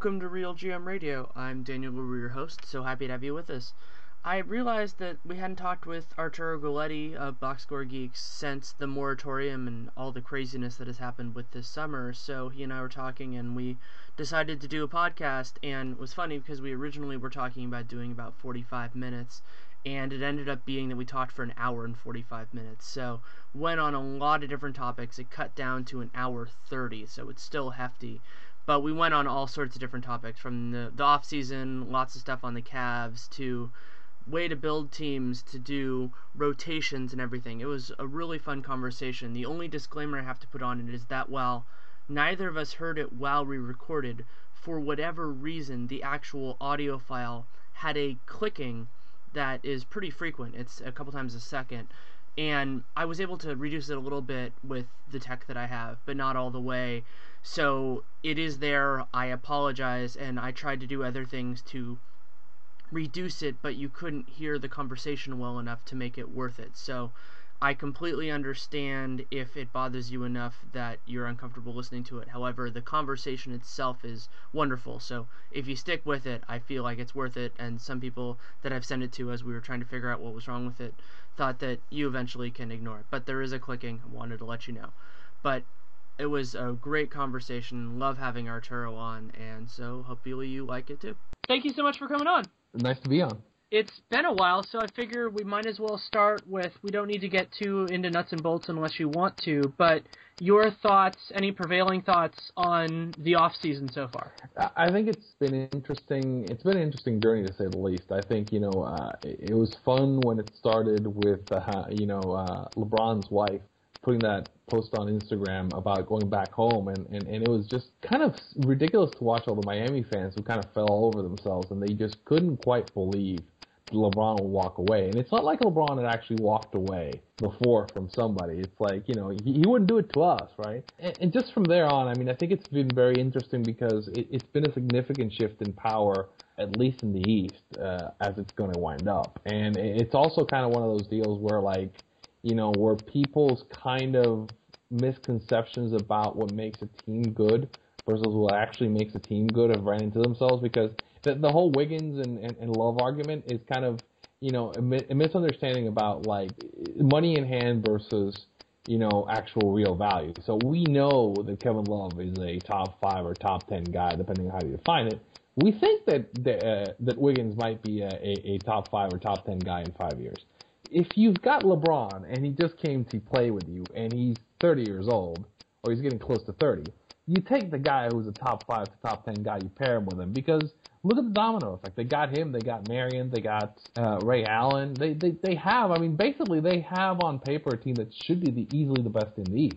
Welcome to Real GM Radio. I'm Daniel Leroux, your host. So happy to have you with us. I realized that we hadn't talked with Arturo Galletti of Box Score Geeks since the moratorium and all the craziness that has happened with this summer. So he and I were talking, and we decided to do a podcast. And it was funny because we originally were talking about doing about 45 minutes, and it ended up being that we talked for an hour and 45 minutes. So went on a lot of different topics. It cut down to an hour 30, so it's still hefty but we went on all sorts of different topics from the, the off season, lots of stuff on the Cavs to way to build teams to do rotations and everything. It was a really fun conversation. The only disclaimer I have to put on it is that while neither of us heard it while we recorded, for whatever reason, the actual audio file had a clicking that is pretty frequent. It's a couple times a second. And I was able to reduce it a little bit with the tech that I have, but not all the way. So it is there. I apologize, and I tried to do other things to reduce it, but you couldn't hear the conversation well enough to make it worth it. So I completely understand if it bothers you enough that you're uncomfortable listening to it. However, the conversation itself is wonderful. So if you stick with it, I feel like it's worth it. And some people that I've sent it to as we were trying to figure out what was wrong with it thought that you eventually can ignore it. But there is a clicking. I wanted to let you know. But it was a great conversation. Love having Arturo on, and so hopefully you like it too. Thank you so much for coming on. Nice to be on. It's been a while, so I figure we might as well start with. We don't need to get too into nuts and bolts unless you want to, but your thoughts, any prevailing thoughts on the off season so far? I think it's been interesting. It's been an interesting journey to say the least. I think you know uh, it, was fun when it started with uh, you know uh, LeBron's wife putting that post on Instagram about going back home, and, and, and it was just kind of ridiculous to watch all the Miami fans who kind of fell over themselves, and they just couldn't quite believe LeBron would walk away. And it's not like LeBron had actually walked away before from somebody. It's like, you know, he, he wouldn't do it to us, right? And, and just from there on, I mean, I think it's been very interesting because it, it's been a significant shift in power, at least in the East, uh, as it's going to wind up. And it's also kind of one of those deals where, like, you know, where people's kind of misconceptions about what makes a team good versus what actually makes a team good have ran into themselves because the, the whole Wiggins and, and, and Love argument is kind of, you know, a, a misunderstanding about like money in hand versus, you know, actual real value. So we know that Kevin Love is a top five or top ten guy, depending on how you define it. We think that that, uh, that Wiggins might be a, a, a top five or top ten guy in five years if you've got LeBron and he just came to play with you and he's 30 years old or he's getting close to 30, you take the guy who's a top five to top 10 guy, you pair him with him because look at the domino effect. They got him, they got Marion, they got uh, Ray Allen. They, they they have, I mean, basically they have on paper a team that should be the easily the best in the East.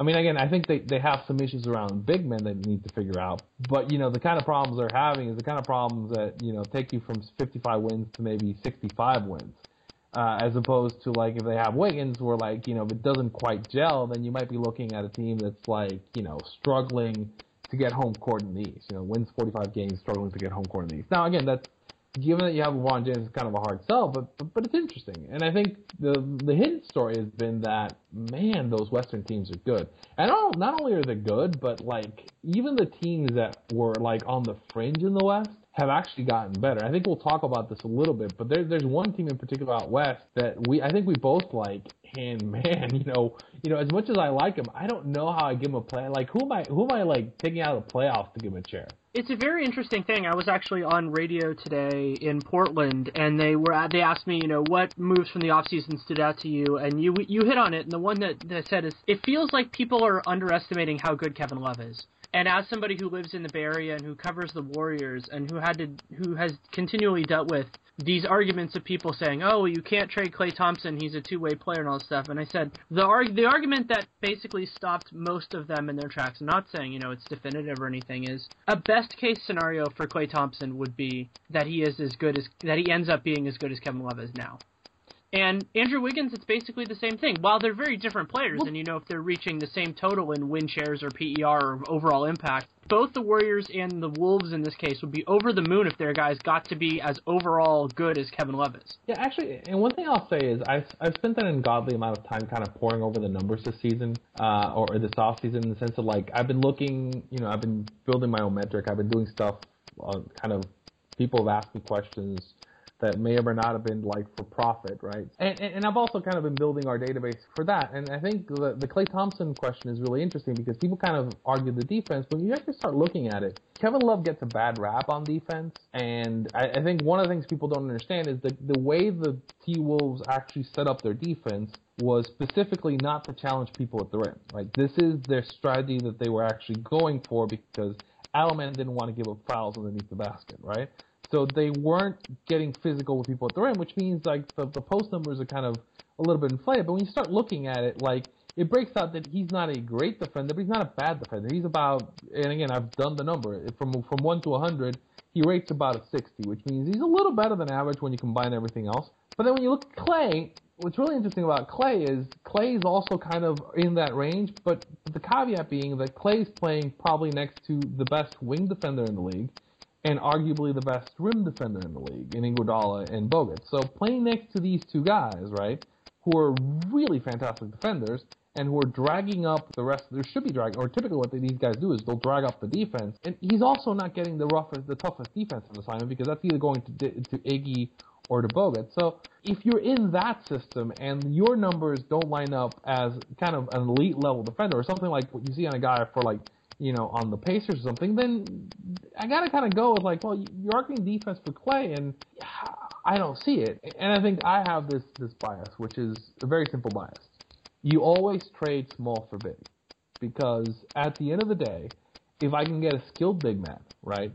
I mean, again, I think they, they have some issues around big men that need to figure out. But, you know, the kind of problems they're having is the kind of problems that, you know, take you from 55 wins to maybe 65 wins. Uh, as opposed to like if they have Wiggins, where like you know if it doesn't quite gel, then you might be looking at a team that's like you know struggling to get home court in the East. You know, wins 45 games, struggling to get home court in the East. Now again, that's given that you have LeBron James, it's kind of a hard sell, but, but but it's interesting. And I think the the hidden story has been that man, those Western teams are good. And not, not only are they good, but like even the teams that were like on the fringe in the West have actually gotten better. I think we'll talk about this a little bit, but there, there's one team in particular out west that we I think we both like. And man, you know, you know, as much as I like him, I don't know how I give him a play. Like who am I? Who am I like taking out of the playoffs to give him a chair? It's a very interesting thing. I was actually on radio today in Portland, and they were they asked me, you know, what moves from the offseason stood out to you, and you you hit on it. And the one that, that said is, it feels like people are underestimating how good Kevin Love is. And as somebody who lives in the Bay Area and who covers the Warriors and who had to who has continually dealt with these arguments of people saying, "Oh, you can't trade Klay Thompson; he's a two-way player and all this stuff," and I said the arg- the argument that basically stopped most of them in their tracks. Not saying you know it's definitive or anything. Is a best case scenario for Klay Thompson would be that he is as good as that he ends up being as good as Kevin Love is now. And Andrew Wiggins, it's basically the same thing. While they're very different players, and you know if they're reaching the same total in win shares or PER or overall impact, both the Warriors and the Wolves in this case would be over the moon if their guys got to be as overall good as Kevin Love is. Yeah, actually, and one thing I'll say is I've I've spent an ungodly amount of time kind of pouring over the numbers this season, uh, or, or this off season in the sense of like I've been looking, you know, I've been building my own metric. I've been doing stuff, on kind of people have asked me questions that may or may not have been like for profit, right? And, and, and I've also kind of been building our database for that. And I think the, the Klay Thompson question is really interesting because people kind of argue the defense, but you actually start looking at it, Kevin Love gets a bad rap on defense. And I, I think one of the things people don't understand is that the way the T Wolves actually set up their defense was specifically not to challenge people at the rim. Like this is their strategy that they were actually going for because Adelman didn't want to give up fouls underneath the basket, right? So they weren't getting physical with people at the rim, which means like the, the post numbers are kind of a little bit inflated. But when you start looking at it, like it breaks out that he's not a great defender, but he's not a bad defender. He's about, and again, I've done the number from from one to a hundred. He rates about a 60, which means he's a little better than average when you combine everything else. But then when you look at Klay, what's really interesting about Klay is Klay is also kind of in that range, but the caveat being that Klay's playing probably next to the best wing defender in the league and arguably the best rim defender in the league in Iguodala and Bogut. So playing next to these two guys, right, who are really fantastic defenders and who are dragging up the rest. There should be dragging, or typically what these guys do is they'll drag up the defense, and he's also not getting the roughest, the toughest defensive assignment because that's either going to to Iggy or to Bogut. So if you're in that system and your numbers don't line up as kind of an elite level defender or something like what you see on a guy for like you know, on the Pacers or something, then I gotta kind of go with like, well, you're arguing defense for Klay, and I don't see it. And I think I have this this bias, which is a very simple bias. You always trade small for big, because at the end of the day, if I can get a skilled big man, right,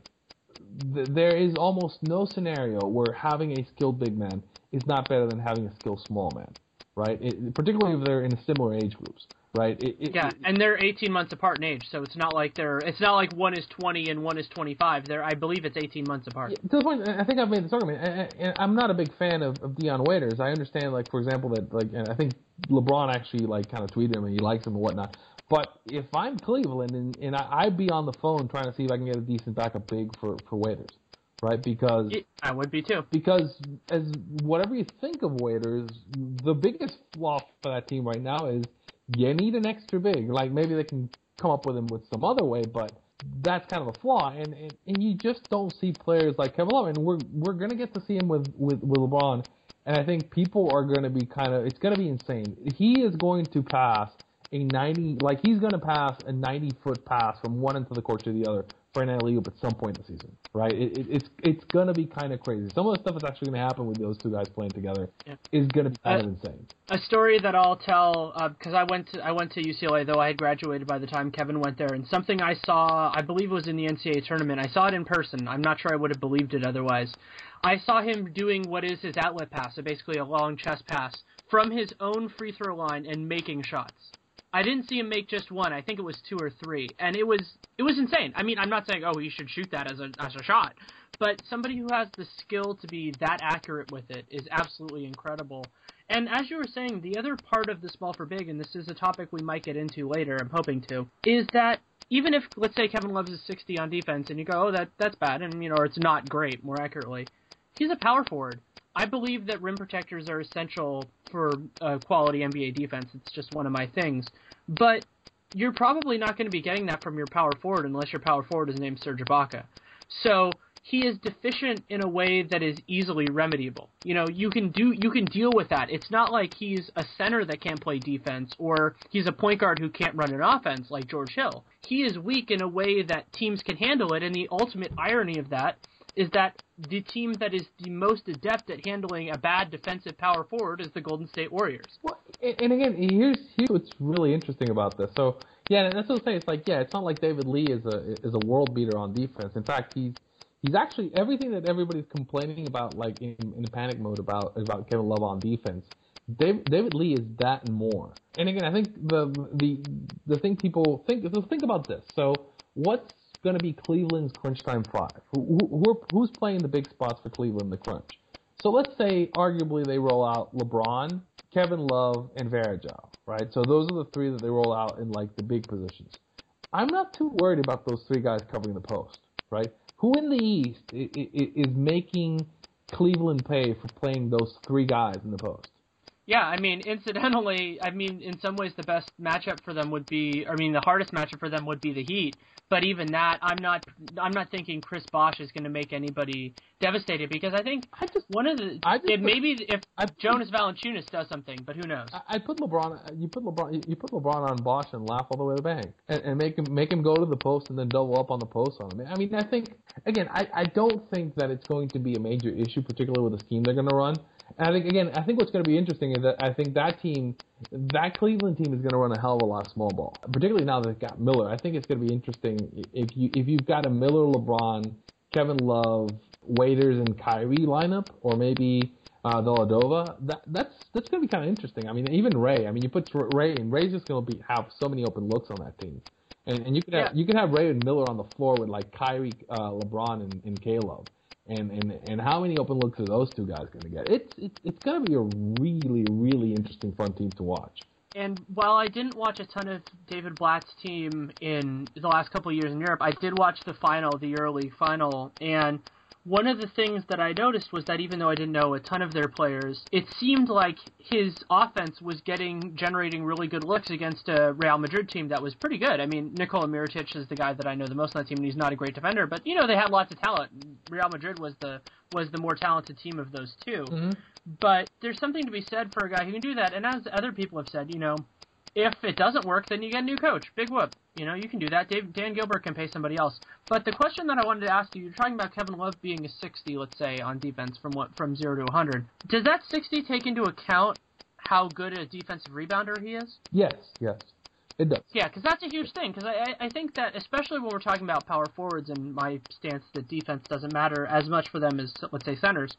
th- there is almost no scenario where having a skilled big man is not better than having a skilled small man, right? It, particularly if they're in similar age groups right? It, it, yeah, and they're 18 months apart in age, so it's not like they're it's not like one is 20 and one is 25. They're I believe it's 18 months apart. To the point, I think I've made this argument, and, I'm not a big fan of, of Dion Waiters. I understand, like for example, that like, and I think LeBron actually like kind of tweeted him and he likes him and whatnot. But if I'm Cleveland and, and I, I'd be on the phone trying to see if I can get a decent backup big for for Waiters. Right, because I would be too. Because as whatever you think of Waiters, the biggest flaw for that team right now is you need an extra big. Like maybe they can come up with him with some other way, but that's kind of a flaw. And, and and you just don't see players like Kevin Love, and we're we're gonna get to see him with with with LeBron. And I think people are going to be kind of, it's going to be insane. He is going to pass a 90, like he's going to pass a 90 foot pass from one end of the court to the other for an alley oop at some point in the season, right? It, it, it's it's going to be kind of crazy. Some of the stuff that's actually going to happen with those two guys playing together yeah. is going to be kind uh, of insane. A story that I'll tell because uh, I went to I went to UCLA though I had graduated by the time Kevin went there, and something I saw I believe was in the NCAA tournament. I saw it in person. I'm not sure I would have believed it otherwise. I saw him doing what is his outlet pass, so basically a long chest pass from his own free throw line and making shots I didn't see him make just one. I think it was two or three, and it was it was insane. I mean, I'm not saying oh he should shoot that as a as a shot, but somebody who has the skill to be that accurate with it is absolutely incredible. And as you were saying, the other part of the small for big, and this is a topic we might get into later, I'm hoping to, is that even if let's say Kevin Love is 60 on defense, and you go, oh that that's bad, and you know or it's not great, more accurately, he's a power forward. I believe that rim protectors are essential for uh, quality NBA defense. It's just one of my things. But you're probably not going to be getting that from your power forward unless your power forward is named Serge Ibaka. So he is deficient in a way that is easily remediable. You know, you can do you can deal with that. It's not like he's a center that can't play defense or he's a point guard who can't run an offense like George Hill. He is weak in a way that teams can handle it and the ultimate irony of that is that the team that is the most adept at handling a bad defensive power forward is the Golden State Warriors. Well, and again, here's here's what's really interesting about this. So yeah, and that's what I'm saying. It's like yeah, it's not like David Lee is a is a world beater on defense. In fact, he's he's actually everything that everybody's complaining about, like in, in panic mode about about Kevin Love on defense. David, David Lee is that and more. And again, I think the the the thing people think so think about this. So what's going to be Cleveland's crunch time five? Who, who, who's playing the big spots for Cleveland the crunch? So let's say, arguably, they roll out LeBron, Kevin Love, and Varejao, right? So those are the three that they roll out in like the big positions. I'm not too worried about those three guys covering the post, right? Who in the East is making Cleveland pay for playing those three guys in the post? Yeah, I mean, incidentally, I mean, in some ways, the best matchup for them would be, I mean, the hardest matchup for them would be the Heat. But even that, I'm not, I'm not thinking Chris Bosh is going to make anybody devastated because I think I just one of the, I it, maybe if I, Jonas Valanciunas does something, but who knows? I, I put LeBron, you put LeBron, you put LeBron on Bosh and laugh all the way to the bank, and, and make him, make him go to the post and then double up on the post on him. I mean, I think again, I, I don't think that it's going to be a major issue, particularly with the scheme they're going to run. And I think again, I think what's going to be interesting is that I think that team, that Cleveland team, is going to run a hell of a lot of small ball, particularly now that they've got Miller. I think it's going to be interesting if you if you've got a Miller, LeBron, Kevin Love, Waiters, and Kyrie lineup, or maybe uh, Dellavedova. That that's that's going to be kind of interesting. I mean, even Ray. I mean, you put Ray, and Ray's just going to be have so many open looks on that team. And, and you could have yeah. you could have Ray and Miller on the floor with like Kyrie, uh, LeBron, and, and Caleb and and and how many open looks are those two guys going to get? It's it's it's going to be a really really interesting front team to watch. And while I didn't watch a ton of David Blatt's team in the last couple of years in Europe, I did watch the final, the early final, and one of the things that I noticed was that even though I didn't know a ton of their players, it seemed like his offense was getting generating really good looks against a Real Madrid team that was pretty good. I mean, Nikola Mirotic is the guy that I know the most on that team, and he's not a great defender, but you know they had lots of talent. Real Madrid was the was the more talented team of those 2 mm-hmm. But there's something to be said for a guy who can do that, and as other people have said, you know, if it doesn't work, then you get a new coach. Big whoop. You know, you can do that. Dave, Dan Gilbert can pay somebody else. But the question that I wanted to ask you, you're talking about Kevin Love being a 60, let's say, on defense from what from zero to 100. Does that 60 take into account how good a defensive rebounder he is? Yes, yes. It does. Yeah, because that's a huge thing. Because I, I think that especially when we're talking about power forwards and my stance that defense doesn't matter as much for them as let's say centers,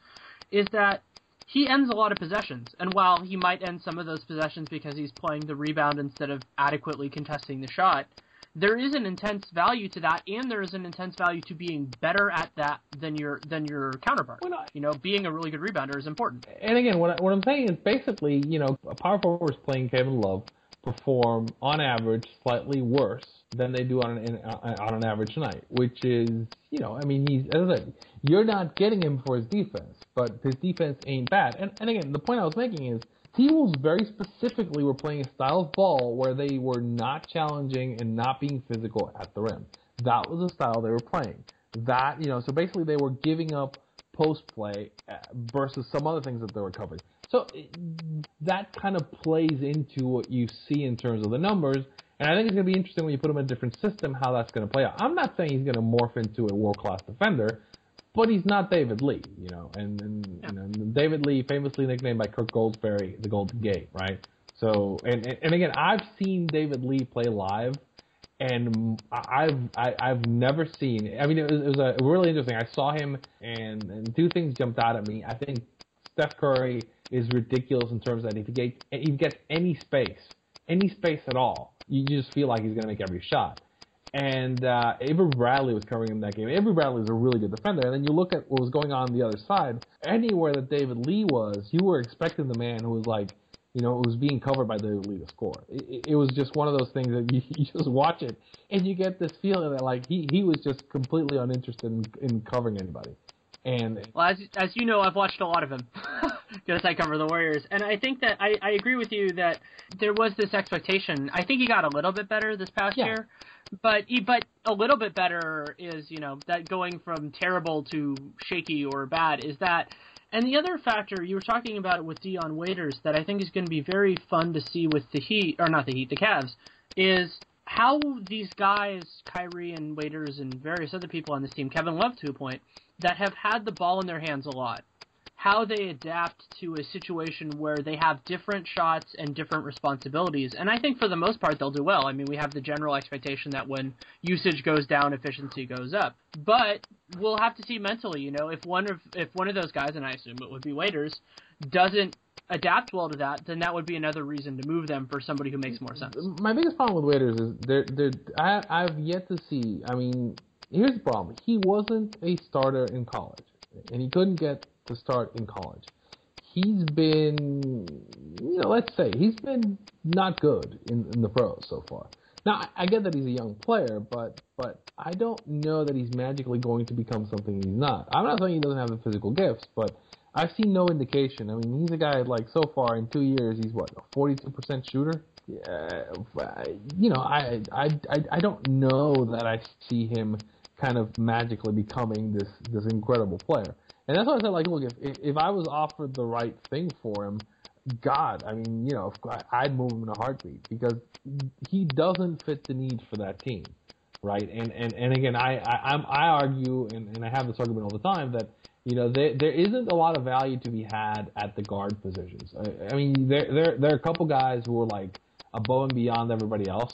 is that he ends a lot of possessions. And while he might end some of those possessions because he's playing the rebound instead of adequately contesting the shot, there is an intense value to that, and there is an intense value to being better at that than your than your counterpart. Not. you know, being a really good rebounder is important. And again, what, I, what I'm saying is basically, you know, a power forward is playing Kevin Love perform on average slightly worse than they do on an uh, on an average night, which is you know I mean he's as I said you're not getting him for his defense, but his defense ain't bad. And and again the point I was making is T-Wolves very specifically were playing a style of ball where they were not challenging and not being physical at the rim. That was the style they were playing. That you know so basically they were giving up post play uh, versus some other things that they were covering. So that kind of plays into what you see in terms of the numbers. And I think it's going to be interesting when you put him in a different system how that's going to play out. I'm not saying he's going to morph into a world class defender, but he's not David Lee, you know. And, and yeah. you know, David Lee, famously nicknamed by Kirk Goldsberry, the Golden Gate, right? So, and and again, I've seen David Lee play live, and I've I, have i have never seen. I mean, it was, it was a really interesting. I saw him, and, and two things jumped out at me. I think Steph Curry is ridiculous in terms that if he gets, if he gets any space, any space at all. You just feel like he's going to make every shot. And uh, Avery Bradley was covering him that game. Avery Bradley is a really good defender. And then you look at what was going on, on the other side. Anywhere that David Lee was, you were expecting the man who was like, you know, it was being covered by David Lee to score. It, it was just one of those things that you, you just watch it and you get this feeling that like he, he was just completely uninterested in, in covering anybody. And well, as as you know, I've watched a lot of him because I cover the Warriors, and I think that I, I agree with you that there was this expectation. I think he got a little bit better this past Yeah. year, but he, but a little bit better is you know that going from terrible to shaky or bad is that. And the other factor you were talking about with Dion Waiters that I think is going to be very fun to see with the Heat or not the Heat, the Cavs, is how these guys, Kyrie and Waiters and various other people on this team, Kevin Love to a point, that have had the ball in their hands a lot, how they adapt to a situation where they have different shots and different responsibilities. And I think for the most part they'll do well. I mean, we have the general expectation that when usage goes down, efficiency goes up. But we'll have to see mentally, you know, if one of if one of those guys, and I assume it would be Waiters, doesn't adapt well to that, then that would be another reason to move them for somebody who makes more sense. my biggest problem with Waiters is they're, they're I, I've yet to see. I mean, here's the problem: he wasn't a starter in college, and he couldn't get to start in college. He's been, you know, let's say he's been not good in, in the pros so far. Now, I, get that he's a young player, but but I don't know that he's magically going to become something he's not. I'm not saying he doesn't have the physical gifts, but I've seen no indication. I mean, he's a guy like so far in two years, he's what a 42% shooter. Yeah, you know, I, I I I don't know that I see him kind of magically becoming this this incredible player. And that's why I said, like, look, if if, I was offered the right thing for him, God, I mean, you know, I'd move him in a heartbeat because he doesn't fit the need for that team, right? And and and again, I I, I'm, I argue, and, and I have this argument all the time that you know there there isn't a lot of value to be had at the guard positions. I, I mean, there there there are a couple guys who are like above and beyond everybody else,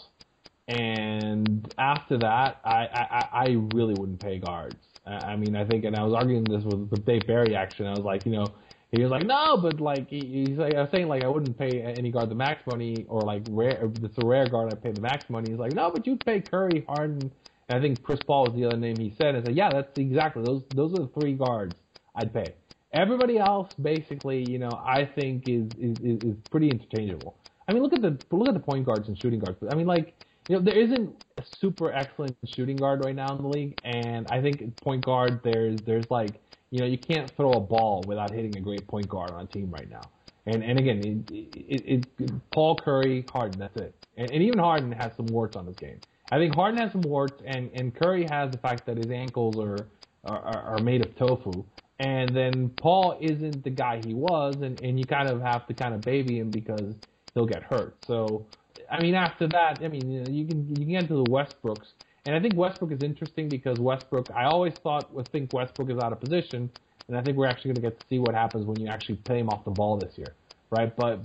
and after that, I I, I really wouldn't pay guards. I, mean, I think, and I was arguing this with, with Dave Berri actually. And I was like, you know, he was like, no, but like he, he's like, I was saying like I wouldn't pay any guard the max money, or like rare, if it's a rare guard I pay the max money. He's like, no, but you'd pay Curry, Harden, and I think Chris Paul was the other name he said. I said, yeah, that's exactly those those are the three guards I'd pay. Everybody else, basically, you know, I think is is is, is pretty interchangeable. I mean, look at the look at the point guards and shooting guards. I mean, like you know, there isn't a super excellent shooting guard right now in the league, and I think point guard there's there's like you know you can't throw a ball without hitting a great point guard on a team right now. And and again, it, it, it, Paul Curry, Harden, that's it. And, and even Harden has some warts on his game. I think Harden has some warts, and and Curry has the fact that his ankles are are, are made of tofu. And then Paul isn't the guy he was, and and you kind of have to kind of baby him because he'll get hurt. So I mean, after that, I mean, you, can you can get into the Westbrooks, and I think Westbrook is interesting because Westbrook. I always thought would think Westbrook is out of position, and I think we're actually going to get to see what happens when you actually play him off the ball this year, right? But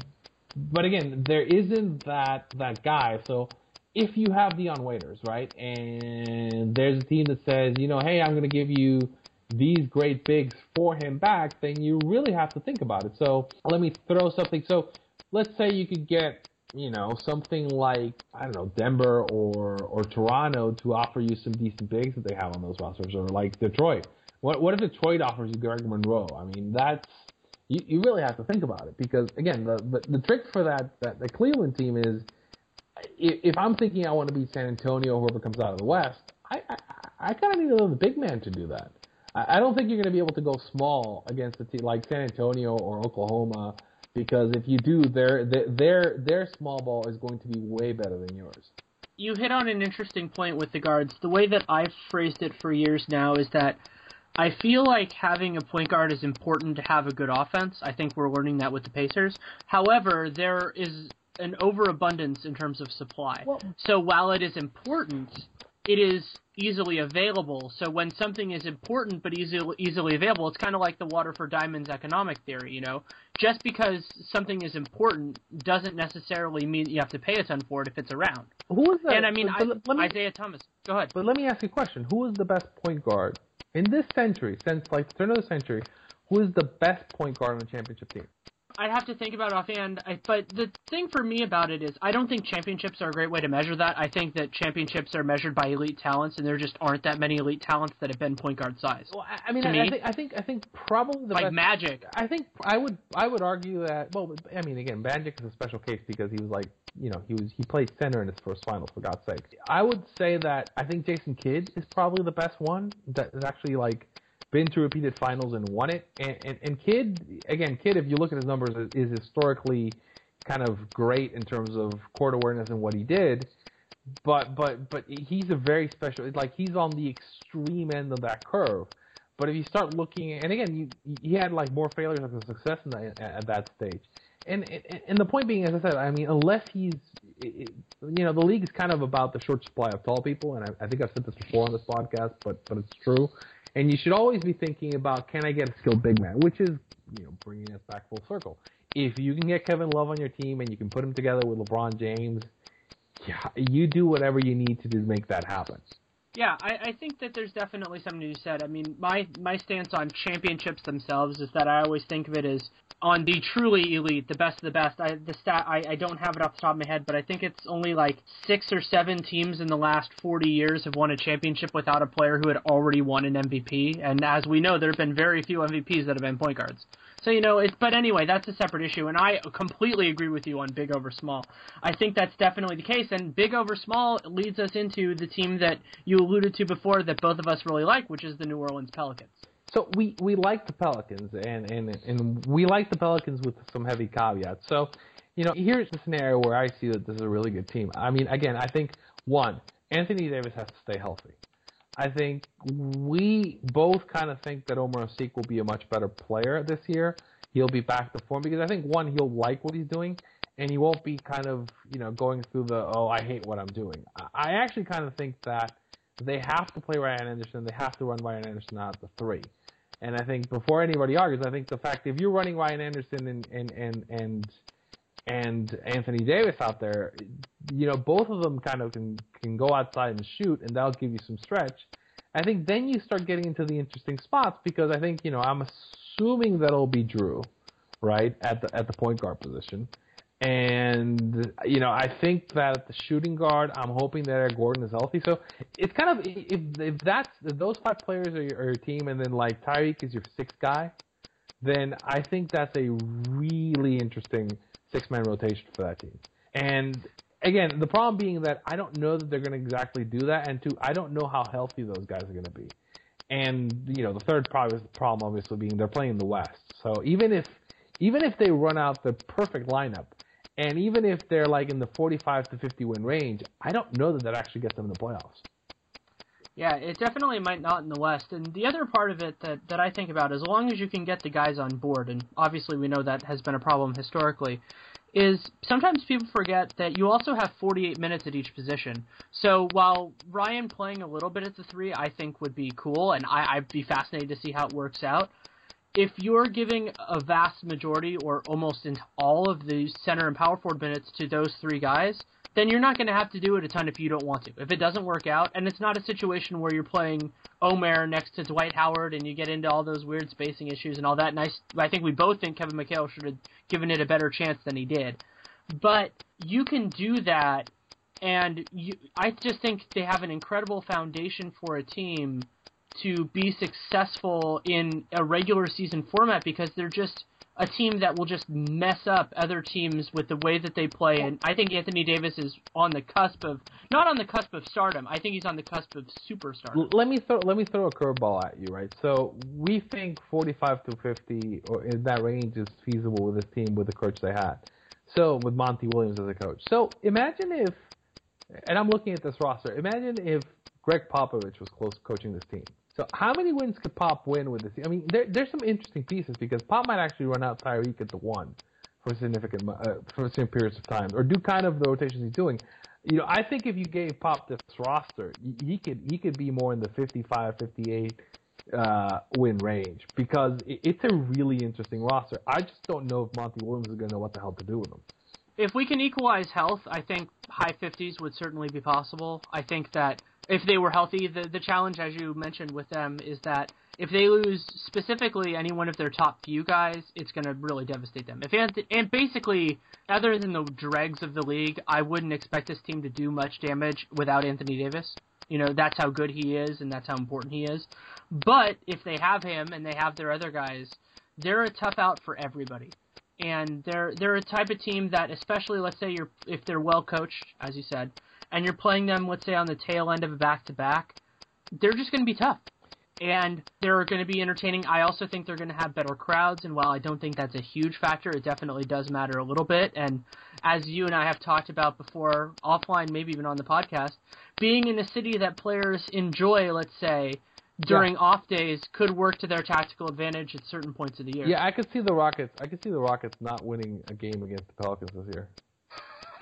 but again, there isn't that that guy. So if you have Dion Waiters, right, and there's a team that says, you know, hey, I'm going to give you these great bigs for him back, then you really have to think about it. So let me throw something. So let's say you could get you know, something like I don't know, Denver or or Toronto to offer you some decent bigs that they have on those rosters, or like Detroit. What what if Detroit offers you Greg Monroe? I mean, that's you, you really have to think about it because again, the the, the trick for that that the Cleveland team is if, if I'm thinking I want to beat San Antonio, whoever comes out of the West, I I, I kind of need a little big man to do that. I, I don't think you're going to be able to go small against a team like San Antonio or Oklahoma because if you do, their their their small ball is going to be way better than yours. You hit on an interesting point with the guards. The way that I've phrased it for years now is that I feel like having a point guard is important to have a good offense. I think we're learning that with the Pacers. However, there is an overabundance in terms of supply. Well, so while it is important, it is easily available. So when something is important but easily easily available, it's kind of like the water for diamonds economic theory. You know, just because something is important doesn't necessarily mean you have to pay a ton for it if it's around. Who is that? And I mean, but, but, let me, Isaiah Thomas. Go ahead. But let me ask you a question: Who is the best point guard in this century, since like the turn of the century? Who is the best point guard on the championship team? I'd have to think about it offhand. I, but the thing for me about it is, I don't think championships are a great way to measure that. I think that championships are measured by elite talents, and there just aren't that many elite talents that have been point guard size. Well, I, I mean, I, me- I think I think I think probably the like best, Magic. I think I would I would argue that well I mean again Magic is a special case because he was like you know he was he played center in his first finals for God's sake. I would say that I think Jason Kidd is probably the best one that is actually like been to repeated finals and won it. And and, and Kidd again Kidd, if you look at his numbers is, is historically kind of great in terms of court awareness and what he did. But but but he's a very special like he's on the extreme end of that curve. But if you start looking, and again, you, he had like more failures than success in that, at that stage. And, and and the point being, as I said, I mean, unless he's, it, you know, the league is kind of about the short supply of tall people, and I, I think I've said this before on this podcast, but but it's true. And you should always be thinking about, can I get a skilled big man, which is, you know, bringing us back full circle. If you can get Kevin Love on your team and you can put him together with LeBron James, yeah, you do whatever you need to do to make that happen. Yeah, I, I think that there's definitely something to be said. I mean, my my stance on championships themselves is that I always think of it as on the truly elite, the best of the best. I the stat I, I don't have it off the top of my head, but I think it's only like six or seven teams in the last 40 years have won a championship without a player who had already won an MVP. And as we know, there have been very few MVPs that have been point guards. So you know, it's but anyway, that's a separate issue, and I completely agree with you on big over small. I think that's definitely the case, and big over small leads us into the team that you alluded to before that both of us really like, which is the New Orleans Pelicans. So we we like the Pelicans, and and and we like the Pelicans with some heavy caveats. So, you know, here's the scenario where I see that this is a really good team. I mean, again, I think one, Anthony Davis has to stay healthy. I think we both kind of think that Omer Asik will be a much better player this year. He'll be back to form because I think one, he'll like what he's doing, and he won't be kind of you know going through the oh I hate what I'm doing. I actually kind of think that they have to play Ryan Anderson. They have to run Ryan Anderson out the three. And I think before anybody argues, I think the fact if you're running Ryan Anderson and and and and and Anthony Davis out there, you know both of them kind of can can go outside and shoot, and that'll give you some stretch. I think then you start getting into the interesting spots because I think you know I'm assuming that it'll be Drew, right at the at the point guard position. And you know, I think that at the shooting guard, I'm hoping that Gordon is healthy. So it's kind of if if that's if those five players are your, are your team, and then like Tyreke is your sixth guy, then I think that's a really interesting six man rotation for that team. And again, the problem being that I don't know that they're going to exactly do that, and two, I don't know how healthy those guys are going to be. And you know, the third problem, problem obviously being they're playing the West. So even if even if they run out the perfect lineup, and even if they're like in the 45 to 50 win range, I don't know that that actually gets them in the playoffs. Yeah, it definitely might not in the West. And the other part of it that, that I think about, as long as you can get the guys on board, and obviously we know that has been a problem historically, is sometimes people forget that you also have 48 minutes at each position. So while Ryan playing a little bit at the three, I think would be cool, and I, I'd be fascinated to see how it works out. If you're giving a vast majority or almost all of the center and power forward minutes to those three guys, then you're not going to have to do it a ton if you don't want to. If it doesn't work out, and it's not a situation where you're playing Omer next to Dwight Howard and you get into all those weird spacing issues and all that. Nice. I think we both think Kevin McHale should have given it a better chance than he did. But you can do that, and you, I just think they have an incredible foundation for a team to be successful in a regular season format because they're just a team that will just mess up other teams with the way that they play. And I think Anthony Davis is on the cusp of not on the cusp of stardom. I think he's on the cusp of superstardom. L- Let me throw let me throw a curveball at you, right? So we think 45 to 50 or in that range is feasible with this team with the coach they had. So with Monty Williams as a coach. So imagine if, and I'm looking at this roster. Imagine if Gregg Popovich was close coaching this team. So how many wins could Pop win with this? I mean, there, there's some interesting pieces because Pop might actually run out Tyreke at the one for significant uh, for certain periods of time, or do kind of the rotations he's doing. You know, I think if you gave Pop this roster, he- could he could be more in the 55, 58 uh, win range because it, it's a really interesting roster. I just don't know if Monty Williams is going to know what the hell to do with them. if we can equalize health, I think high 50s would certainly be possible. I think that if they were healthy. The the challenge, as you mentioned with them, is that if they lose specifically any one of their top few guys, it's going to really devastate them. If Anthony, and basically, other than the dregs of the league, I wouldn't expect this team to do much damage without Anthony Davis. You know, that's how good he is and that's how important he is. But if they have him and they have their other guys, they're a tough out for everybody. And they're they're a type of team that especially let's say you're if they're well coached, as you said, and you're playing them let's say on the tail end of a back to back, they're just going to be tough and they're going to be entertaining. I also think they're going to have better crowds, and while I don't think that's a huge factor, it definitely does matter a little bit. And as you and I have talked about before, offline, maybe even on the podcast, being in a city that players enjoy, let's say, during yeah. off days, could work to their tactical advantage at certain points of the year. Yeah, I could see the Rockets. I could see the Rockets not winning a game against the Pelicans this year.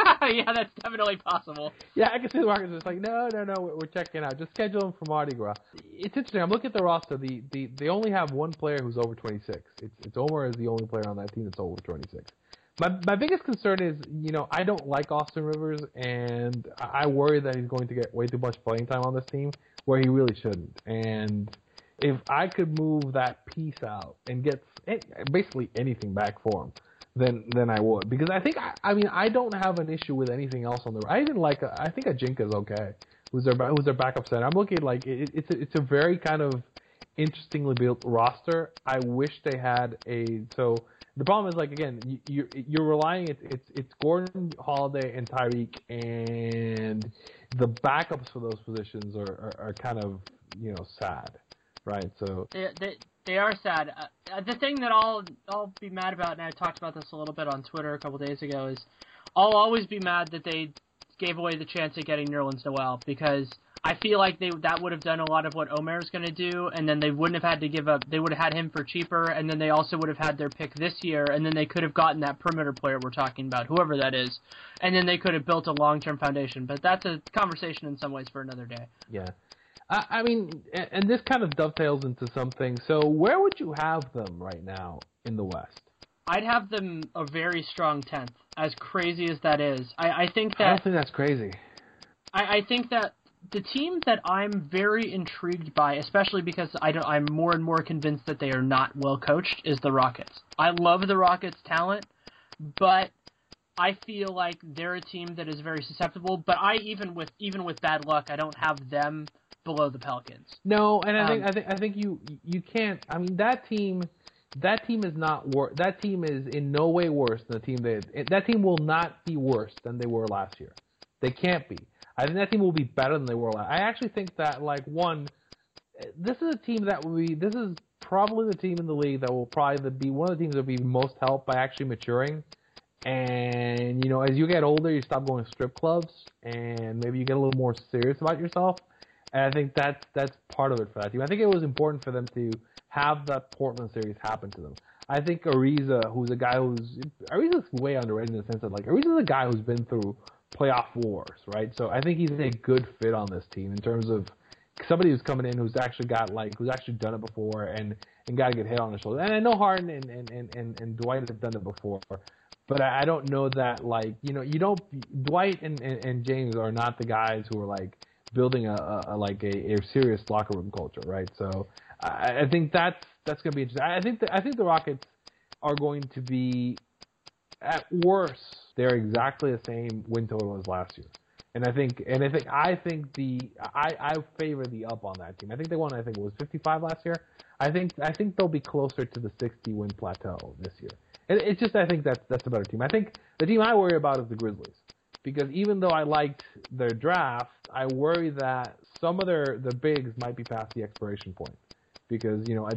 yeah, that's definitely possible. Yeah, I can see the Rockets just like, no, no, no, we're, we're checking out. Just schedule them for Mardi Gras. It's interesting. I'm looking at the roster. The, the they only have one player who's over 26. It's it's Omer is the only player on that team that's over 26. My my biggest concern is, you know, I don't like Austin Rivers, and I worry that he's going to get way too much playing time on this team where he really shouldn't. And if I could move that piece out and get eh, basically anything back for him, then then I would because I think I, I mean I don't have an issue with anything else on the. I even like I think Ajinca's okay. Who's their who's their backup center? I'm looking like it, it's a, it's a very kind of interestingly built roster. I wish they had a so. The problem is like again, you, you're you're relying it's it's it's Gordon, Holiday, and Tyreke, and the backups for those positions are, are, are kind of you know sad, right? So they, they they are sad. Uh, the thing that I'll I'll be mad about, and I talked about this a little bit on Twitter a couple days ago, is I'll always be mad that they gave away the chance of getting Nerlens Noel because I feel like they that would have done a lot of what Omer's going to do, and then they wouldn't have had to give up. They would have had him for cheaper, and then they also would have had their pick this year, and then they could have gotten that perimeter player we're talking about, whoever that is, and then they could have built a long term foundation. But that's a conversation in some ways for another day. Yeah. I, I mean, and this kind of dovetails into something. So, where would you have them right now in the West? I'd have them a very strong tenth. As crazy as that is, I, I think that. I don't think that's crazy. I, I think that the team that I'm very intrigued by, especially because I don't, I'm more and more convinced that they are not well coached, is the Rockets. I love the Rockets' talent, but I feel like they're a team that is very susceptible. But I even with even with bad luck, I don't have them below the Pelicans. No, and I um, think I think I think you you can't. I mean, that team that team is not wor- that team is in no way worse than the team that that team will not be worse than they were last year. They can't be. I think that team will be better than they were last. I actually think that like one, this is a team that will be. This is probably the team in the league that will probably be one of the teams that will be most helped by actually maturing. And you know, as you get older, you stop going to strip clubs, and maybe you get a little more serious about yourself. And I think that's that's part of it for that team. I think it was important for them to have that Portland series happen to them. I think Ariza, who's a guy who's Ariza's way underrated in the sense that like Ariza's a guy who's been through playoff wars, right? So I think he's a good fit on this team in terms of somebody who's coming in who's actually got like who's actually done it before and and got a good hit on the shoulder. And I know Harden and and and and, and Dwight have done it before, but I, I don't know that like you know you don't Dwight and, and and James are not the guys who are like building a, a, a like a, a serious locker room culture, right? So I, I think that's that's going to be interesting. I think the, I think the Rockets are going to be at worst they're exactly the same win total as last year. And I think, and I think, I think the, I, I favor the up on that team. I think they won. I think it was 55 last year. I think, I think they'll be closer to the 60 win plateau this year. And it's just, I think that's that's a better team. I think the team I worry about is the Grizzlies because even though I liked their draft, I worry that some of their the bigs might be past the expiration point. Because you know, I,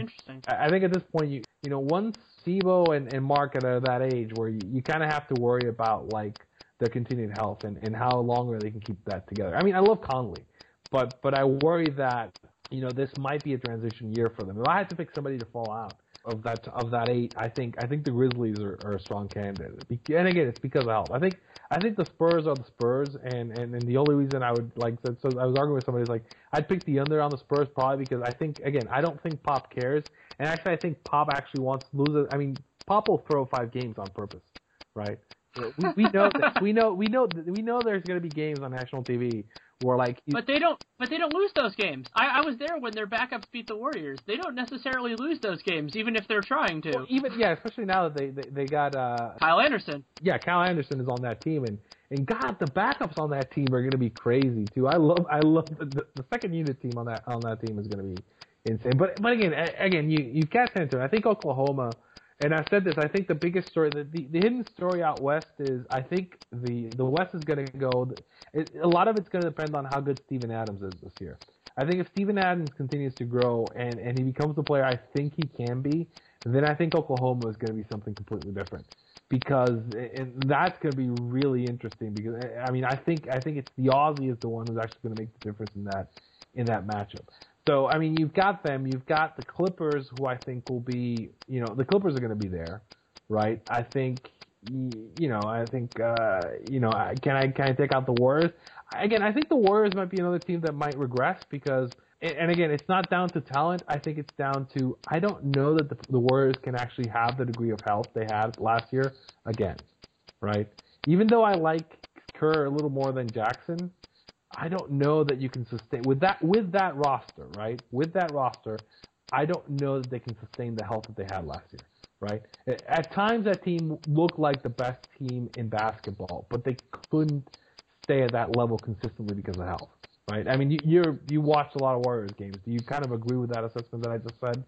I think at this point, you you know, once Z-Bo and, and Marc are that age where you, you kind of have to worry about like their continued health and, and how long they can keep that together. I mean, I love Conley, but but I worry that you know this might be a transition year for them. If I had to pick somebody to fall out, of that of that eight, I think I think the Grizzlies are, are a strong candidate. And again, it's because of health. I think I think the Spurs are the Spurs, and and, and the only reason I would like so, so I was arguing with somebody like I'd pick the under on the Spurs probably because I think again I don't think Pop cares, and actually I think Pop actually wants to lose. It. I mean Pop will throw five games on purpose, right? we, we know. We know we know we know there's going to be games on national TV where like. You, but they don't. But they don't lose those games. I, I was there when their backups beat the Warriors. They don't necessarily lose those games, even if they're trying to. Well, even yeah, especially now that they they, they got uh, Kyle Anderson. Yeah, Kyle Anderson is on that team, and and God, the backups on that team are going to be crazy too. I love I love the, the second unit team on that on that team is going to be insane. But but again again you you can't enter. I think Oklahoma and I said this. I think the biggest story, the, the, the hidden story out west is, I think the the West is going to go. It, a lot of it's going to depend on how good Steven Adams is this year. I think if Steven Adams continues to grow and and he becomes the player I think he can be, then I think Oklahoma is going to be something completely different. Because and that's going to be really interesting. Because I mean, I think I think it's the Aussie is the one who's actually going to make the difference in that in that matchup. So I mean, you've got them. You've got the Clippers, who I think will be, you know, the Clippers are going to be there, right? I think, you know, I think, uh, you know, can I can I take out the Warriors? Again, I think the Warriors might be another team that might regress because, and again, it's not down to talent. I think it's down to I don't know that the, the Warriors can actually have the degree of health they had last year again, right? Even though I like Kerr a little more than Jackson, I don't know that you can sustain with that with that roster, right? With that roster, I don't know that they can sustain the health that they had last year, right? At times, that team looked like the best team in basketball, but they couldn't stay at that level consistently because of health, right? I mean, you you're, you watched a lot of Warriors games. Do you kind of agree with that assessment that I just said?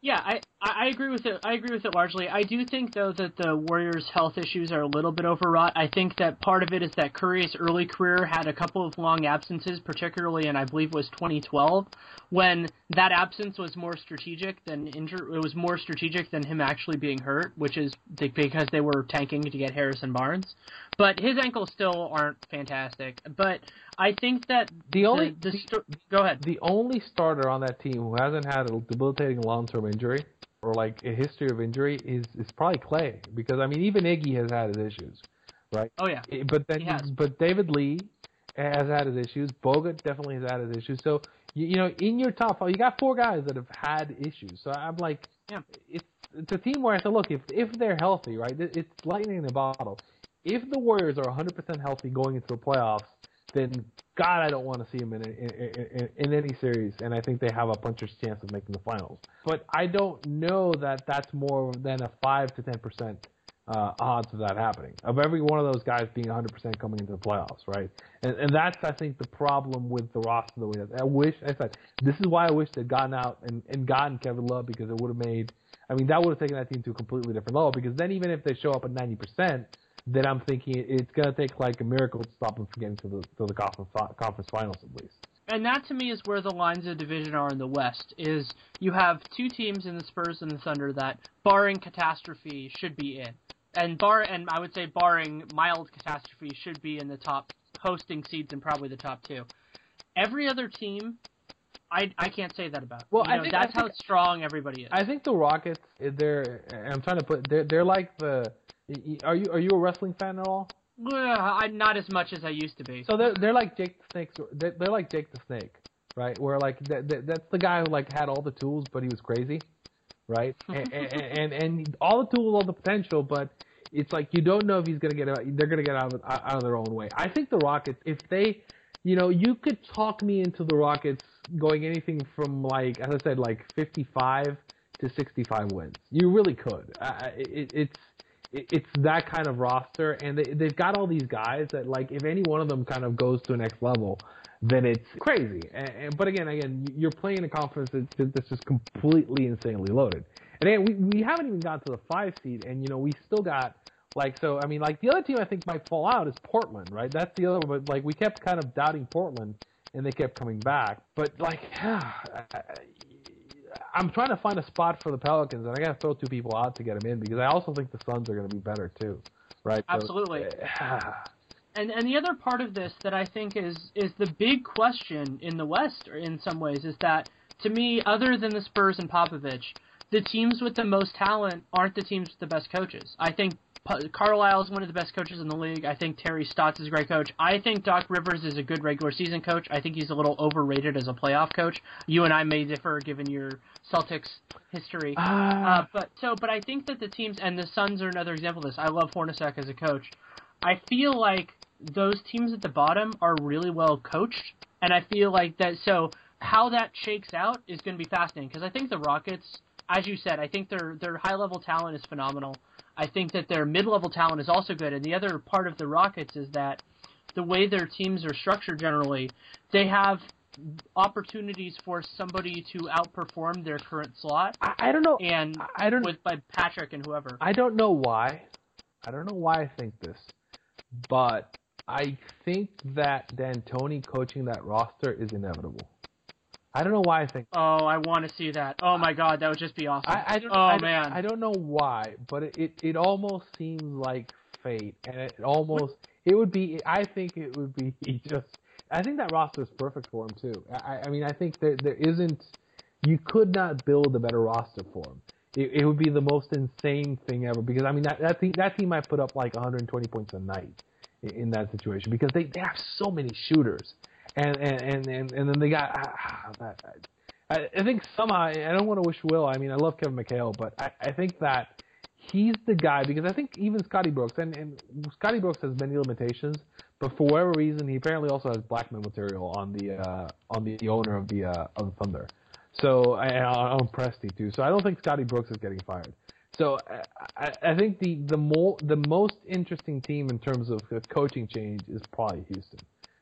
Yeah, I, I agree with it. I agree with it largely. I do think though that the Warriors' health issues are a little bit overwrought. I think that part of it is that Curry's early career had a couple of long absences, particularly in I believe it was 2012, when that absence was more strategic than injury. It was more strategic than him actually being hurt, which is because they were tanking to get Harrison Barnes. But his ankles still aren't fantastic. But I think that the only the, the, sto- go ahead. The only starter on that team who hasn't had a debilitating long-term injury or like a history of injury is is probably Klay because I mean even Iggy has had his issues, right? Oh yeah. Eh, but then but David Lee has had his issues. Bogut definitely has had his issues. So you, you know in your top five, you got four guys that have had issues. So I'm like, yeah, it's it's a team where I said, look, if if they're healthy, right, it's lightning in a bottle. If the Warriors are 100% healthy going into the playoffs, then God, I don't want to see them in, in, in, in any series, and I think they have a puncher's chance of making the finals. But I don't know that that's more than a five to ten percent uh, odds of that happening. Of every one of those guys being 100% coming into the playoffs, right? And, and that's I think the problem with the roster the way that I wish I said this is why I wish they'd gotten out and, and gotten Kevin Love because it would have made. I mean, that would have taken that team to a completely different level because then even if they show up at 90%, then I'm thinking it's going to take like a miracle to stop them from getting to the to the conference conference finals at least. And that to me is where the lines of division are in the West. Is you have two teams in the Spurs and the Thunder that, barring catastrophe, should be in, and bar and I would say barring mild catastrophe, should be in the top hosting seeds and probably the top two. Every other team I, I can't say that about. Well, you know, I think that's I think, how strong everybody is. I think the Rockets, they're. I'm trying to put. They're they're like the are you are you a wrestling fan at all? I'm not as much as I used to be. So they're they're like Jake the Snake. They're, they're like Jake the Snake, right? Where like that, that, that's the guy who like had all the tools, but he was crazy, right? and, and, and and all the tools, all the potential, but it's like you don't know if he's gonna get out. They're gonna get out of out of their own way. I think the Rockets, if they, you know, you could talk me into the Rockets going anything from like, as I said, like 55 to 65 wins. You really could. Uh, it, it's it's that kind of roster, and they, they've got all these guys that like if any one of them kind of goes to a next level, then it's crazy. And, and, but again, again, you're playing a conference that's, that's just completely insanely loaded. And again, we we haven't even got to the five seed, and you know we still got like so. I mean, like the other team I think might fall out is Portland, right? That's the other. But like we kept kind of doubting Portland, and they kept coming back. But like, I'm trying to find a spot for the Pelicans, and I got to throw two people out to get them in because I also think the Suns are going to be better too, right? Absolutely. So, and and the other part of this that I think is is the big question in the West, in some ways, is that to me, other than the Spurs and Popovich, the teams with the most talent aren't the teams with the best coaches. I think Carlisle is one of the best coaches in the league. I think Terry Stotts is a great coach. I think Doc Rivers is a good regular season coach. I think he's a little overrated as a playoff coach. You and I may differ given your Celtics history. Uh, uh, but so, but I think that the teams and the Suns are another example of this. I love Hornacek as a coach. I feel like those teams at the bottom are really well coached, and I feel like that. So how that shakes out is going to be fascinating because I think the Rockets, as you said, I think their their high level talent is phenomenal. I think that their mid level talent is also good, and the other part of the Rockets is that the way their teams are structured generally, they have opportunities for somebody to outperform their current slot. I, I don't know. And I don't with by Patrick and whoever. I don't know why. I don't know why I think this, but I think that D'Antoni coaching that roster is inevitable. I don't know why I think. Oh, I want to see that. Oh my God, that would just be awesome. I, I don't. Oh I, man, I don't know why, but it, it it almost seems like fate, and it almost it would be. I think it would be just. I think that roster is perfect for him too. I, I mean, I think there there isn't. You could not build a better roster for him. It, it would be the most insane thing ever because I mean that that team, that team might put up like 120 points a night in, in that situation because they they have so many shooters and and and and, then they got. Uh, I, I think somehow I don't want to wish Will. I mean, I love Kevin McHale, but I, I think that he's the guy because I think even Scotty Brooks and, and Scotty Brooks has many limitations, but for whatever reason, he apparently also has blackmail material on the uh, on the, owner of the uh, of the Thunder. So and on Presti too. So I don't think Scotty Brooks is getting fired. So I, I think the the more the most interesting team in terms of coaching change is probably Houston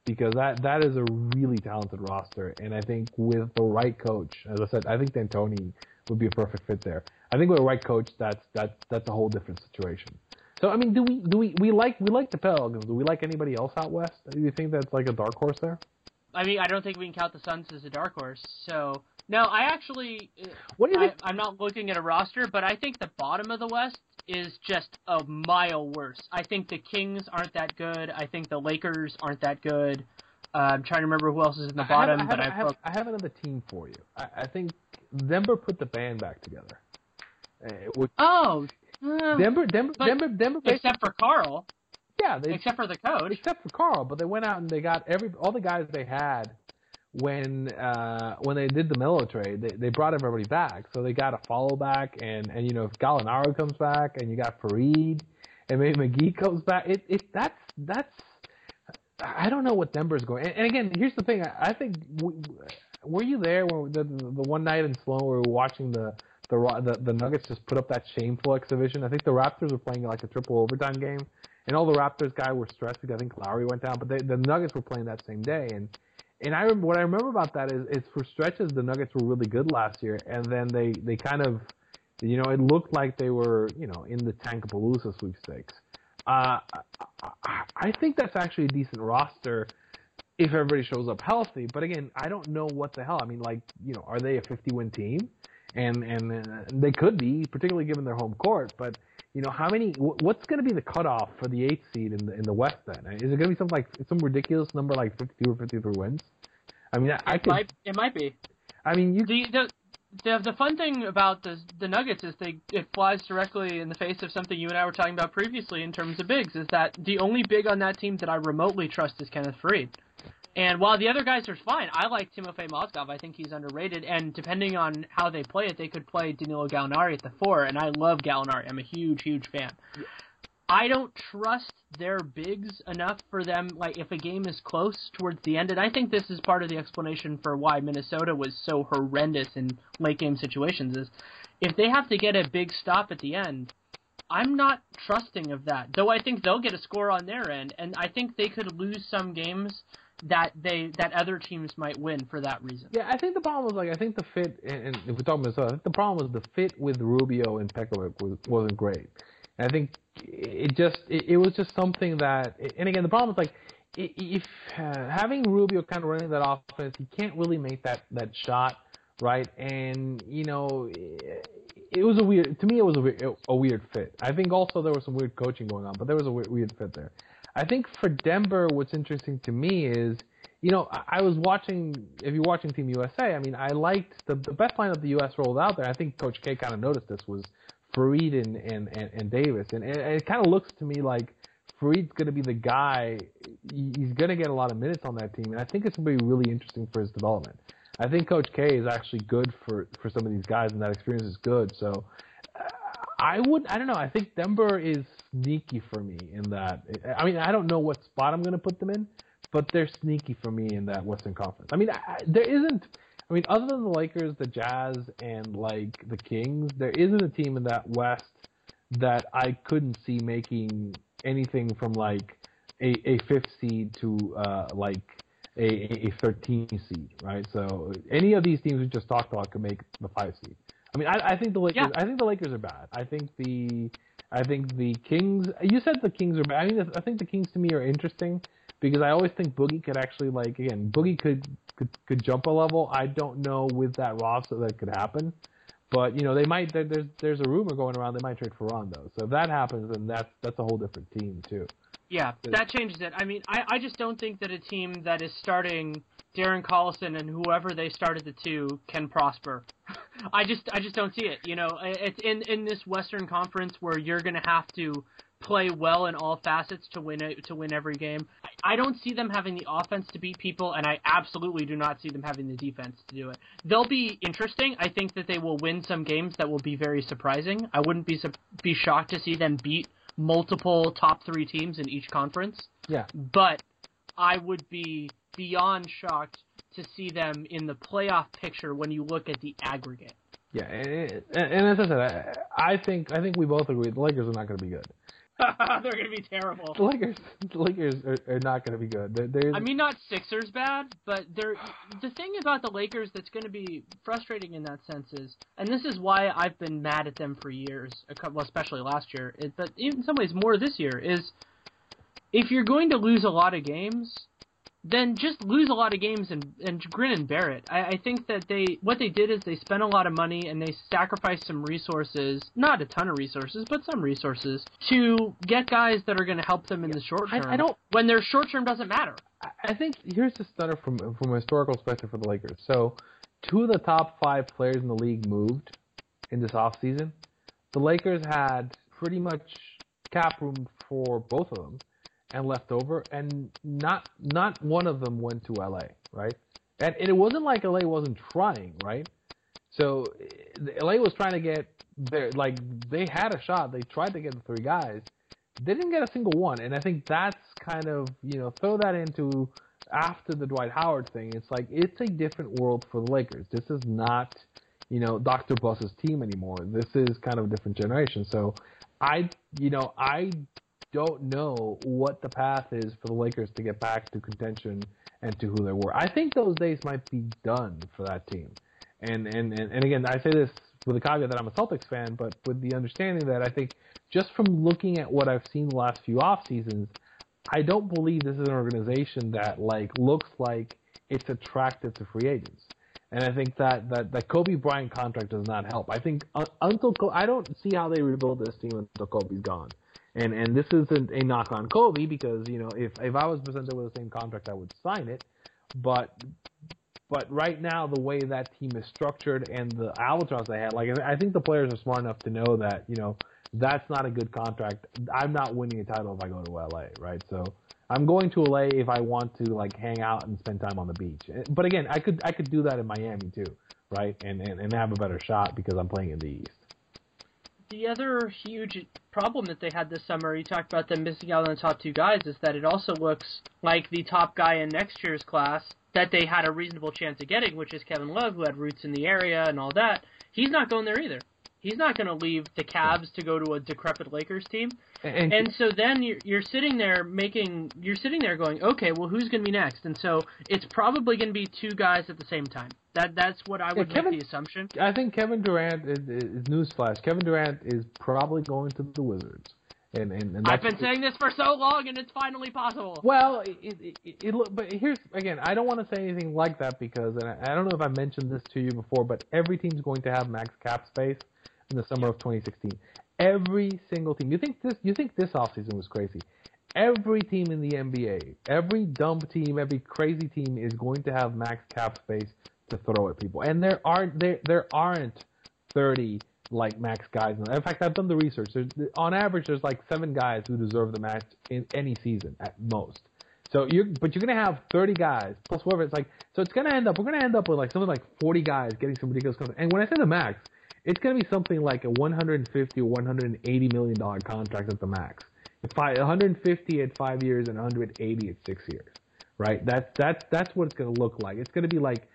because that that is a really talented roster, and I think with the right coach, as I said, I think D'Antoni would be a perfect fit there. I think with the right coach, that's that's that's a whole different situation. So I mean, do we do we we like we like the Pelicans? Do we like anybody else out west? Do you think that's like a dark horse there? I mean, I don't think we can count the Suns as a dark horse. So no, I actually, what do you think? I, I'm not looking at a roster, but I think the bottom of the West is just a mile worse. I think the Kings aren't that good. I think the Lakers aren't that good. Uh, I'm trying to remember who else is in the bottom, I have, but I I, have, I have another team for you. I, I think Denver put the band back together. Uh, which, oh, uh, Denver, Denver, Denver, Denver, except for Karl. Yeah, they, except for the coach. Except for Karl. but they went out and they got every all the guys they had when uh when they did the trade, they they brought everybody back. So they got a follow back and and you know if Gallinari comes back and you got Faried and maybe McGee comes back, it it that's that's I don't know what Denver's going. And, and again, here's the thing. I, I think we, were you there when the, the the one night in Sloan where we were watching the the the the Nuggets just put up that shameful exhibition. I think the Raptors were playing like a triple overtime game, and all the Raptors guys were stressed because I think Lowry went down, but they, the Nuggets were playing that same day, and and I what I remember about that is, is for stretches the Nuggets were really good last year, and then they they kind of, you know, it looked like they were you know in the Tankapalooza sweepstakes. Uh, I think that's actually a decent roster if everybody shows up healthy. But again, I don't know what the hell. I mean, like you know, are they a 50 win team? And and uh, they could be, particularly given their home court. But you know, how many? What's going to be the cutoff for the eighth seed in the in the West? Then is it going to be something like some ridiculous number, like fifty-two or fifty-three wins? I mean, I, I could. Might, it might be. I mean, you. The, the the the fun thing about the the Nuggets is they it flies directly in the face of something you and I were talking about previously in terms of bigs. Is that the only big on that team that I remotely trust is Kenneth Faried. And while the other guys are fine, I like Timofey Mozgov. I think he's underrated. And depending on how they play it, they could play Danilo Gallinari at the four. And I love Gallinari. I'm a huge, huge fan. I don't trust their bigs enough for them. Like if a game is close towards the end, and I think this is part of the explanation for why Minnesota was so horrendous in late game situations. Is if they have to get a big stop at the end, I'm not trusting of that. Though I think they'll get a score on their end, and I think they could lose some games that they that other teams might win for that reason. Yeah, I think the problem was like I think the fit, and, if we're talking about I think the problem was the fit with Rubio and Pekovic was wasn't great. And I think it just it, it was just something that, and again the problem is like if uh, having Rubio kind of running that offense, he can't really make that that shot right, and you know. It, it was a weird to me. It was a weird, a weird fit. I think also there was some weird coaching going on, but there was a weird, weird fit there. I think for Denver, what's interesting to me is, you know, I, was watching. If you're watching Team USA, I mean, I liked the the best lineup the U.S. rolled out there. I think Coach K kind of noticed this was Faried and and and, and Davis, and, and it kind of looks to me like Faried's going to be the guy. He's going to get a lot of minutes on that team, and I think it's going to be really interesting for his development. I think Coach K is actually good for for some of these guys, and that experience is good. So I would, I don't know. I think Denver is sneaky for me in that. I mean, I don't know what spot I'm going to put them in, but they're sneaky for me in that Western Conference. I mean, I, there isn't. I mean, other than the Lakers, the Jazz, and like the Kings, there isn't a team in that West that I couldn't see making anything from like a, a fifth seed to uh, like a, a 13 seed, right? So any of these teams we just talked about could make the five seed. I mean, I, I think the Lakers. Yeah. I think the Lakers are bad. I think the I think the Kings. You said the Kings are bad. I mean, I think the Kings to me are interesting because I always think Boogie could actually like again. Boogie could could could jump a level. I don't know with that roster that could happen. But you know they might. There, there's there's a rumor going around they might trade for Rondo. So if that happens, then that's that's a whole different team too. Yeah, that changes it. I mean, I I just don't think that a team that is starting Darren Collison and whoever they started the two can prosper. I just I just don't see it. You know, it's in in this Western Conference where you're going to have to play well in all facets to win it, to win every game. I don't see them having the offense to beat people, and I absolutely do not see them having the defense to do it. They'll be interesting. I think that they will win some games that will be very surprising. I wouldn't be be shocked to see them beat multiple top three teams in each conference. Yeah. But I would be beyond shocked to see them in the playoff picture when you look at the aggregate. Yeah, and, and as I said, I think I think we both agree the Lakers are not going to be good. They're going to be terrible. The Lakers, the Lakers are, are not going to be good. They're, they're, I mean, not Sixers bad, but they're the thing about the Lakers that's going to be frustrating in that sense is, and this is why I've been mad at them for years, well, especially last year, but in some ways more this year, is if you're going to lose a lot of games, then just lose a lot of games and, and grin and bear it. I, I think that they what they did is they spent a lot of money and they sacrificed some resources, not a ton of resources, but some resources to get guys that are going to help them in the short term. I, I don't when their short term doesn't matter. I think here's the stutter from from a historical perspective for the Lakers. So, two of the top five players in the league moved in this off season. The Lakers had pretty much cap room for both of them and left over, and not not one of them went to LA, right? And, and it wasn't like LA wasn't trying, right? So eh, LA was trying to get their like they had a shot. They tried to get the three guys. They didn't get a single one, and I think that's kind of you know throw that into after the Dwight Howard thing. It's like it's a different world for the Lakers. This is not you know Dr. Buss's team anymore. This is kind of a different generation. So I you know I don't know what the path is for the Lakers to get back to contention and to who they were. I think those days might be done for that team. And and and, and again, I say this with the caveat that I'm a Celtics fan, but with the understanding that I think just from looking at what I've seen the last few off seasons, I don't believe this is an organization that like looks like it's attractive to free agents. And I think that that that Kobe Bryant contract does not help. I think uh, until I don't see how they rebuild this team until Kobe's gone. And and this isn't a knock on Kobe because you know if if I was presented with the same contract, I would sign it. But but right now, the way that team is structured and the albatross they had, like I think the players are smart enough to know that you know that's not a good contract. I'm not winning a title if I go to LA, right? So I'm going to LA if I want to like hang out and spend time on the beach. But again, I could I could do that in Miami too, right? And and, and have a better shot because I'm playing in the East the other huge problem that they had this summer, you talked about them missing out on the top two guys, is that it also looks like the top guy in next year's class that they had a reasonable chance of getting, which is Kevin Love, who had roots in the area and all that. He's not going there either. He's not going to leave the Cavs to go to a decrepit Lakers team. And, and so then you're, you're sitting there making, you're sitting there going, okay, well, who's going to be next? And so it's probably going to be two guys at the same time. That that's what I would yeah, Kevin, make the assumption. I think Kevin Durant is, is newsflash. Kevin Durant is probably going to the Wizards. And, and, and I've been saying this for so long, and it's finally possible. Well, it, it, it, it, but here's again, I don't want to say anything like that because, and I, I don't know if I mentioned this to you before, but every team's going to have max cap space in the summer of 2016. Every single team. You think this? You think this offseason was crazy? Every team in the NBA, every dumb team, every crazy team is going to have max cap space to throw at people. And there aren't there there aren't 30 like max guys. In fact, I've done the research. There's, on average, there's like seven guys who deserve the max in any season at most. So you're, but you're gonna have 30 guys plus whatever. It's like, so it's gonna end up. We're gonna end up with like something like 40 guys getting some ridiculous. And when I say the max, it's gonna be something like a 150 or 180 million dollar contract at the max. I, 150 at five years and 180 at six years, right? That's that's that's what it's gonna look like. It's gonna be like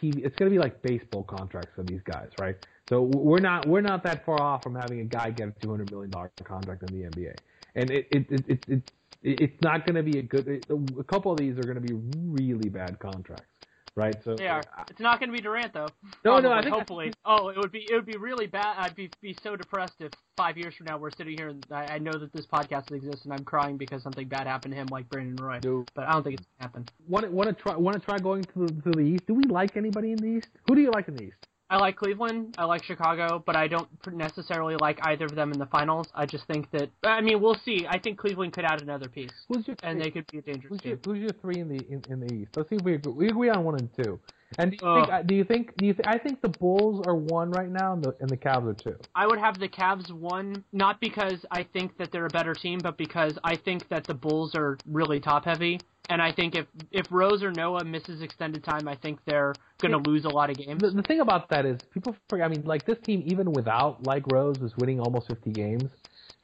TV. It's gonna be like baseball contracts for these guys, right? So we're not we're not that far off from having a guy get a 200 million dollar contract in the NBA, and it it it, it, it it's not going to be a good. A couple of these are going to be really bad contracts, right? So They are. Uh, it's not going to be Durant though. No, no, I think- hopefully. Oh, it would be it would be really bad. I'd be be so depressed if five years from now we're sitting here and I, I know that this podcast exists and I'm crying because something bad happened to him like Brandon Roy. No. But I don't think it's gonna happen. want want to try want to try going to the, to the East. Do we like anybody in the East? Who do you like in the East? I like Cleveland. I like Chicago, but I don't necessarily like either of them in the finals. I just think that I mean we'll see. I think Cleveland could add another piece, Who's your and they could be a dangerous who's your, team. who's your three in the in, in the East? Let's see if we agree. we agree on one and two. And do you Ugh. think uh, do you think do you th- I think the Bulls are one right now and the and the Cavs are two. I would have the Cavs one, not because I think that they're a better team, but because I think that the Bulls are really top heavy. And I think if if Rose or Noah misses extended time, I think they're going to lose a lot of games. The, the thing about that is people forget. I mean, like this team, even without like Rose, was winning almost 50 games.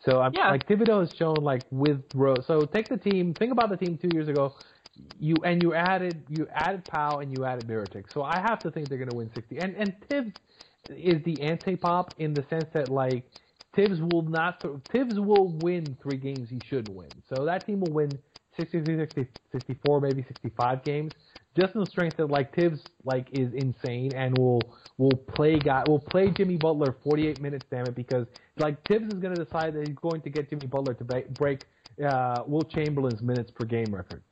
So I Yeah. like Thibodeau has shown like with Rose. So take the team. Think about the team two years ago. You and you added you added Pau and you added Mirotic. So I have to think they're going to win 60. And and Thibs is the anti-pop in the sense that like Thibs will not. Thibs will win three games he should win. So that team will win 63, 60, 64, maybe 65 games. Just in the strength that like Thibs like is insane and will will play guy will play Jimmy Butler 48 minutes, damn it, because like Thibs is going to decide that he's going to get Jimmy Butler to break uh, Wilt Chamberlain's minutes per game record.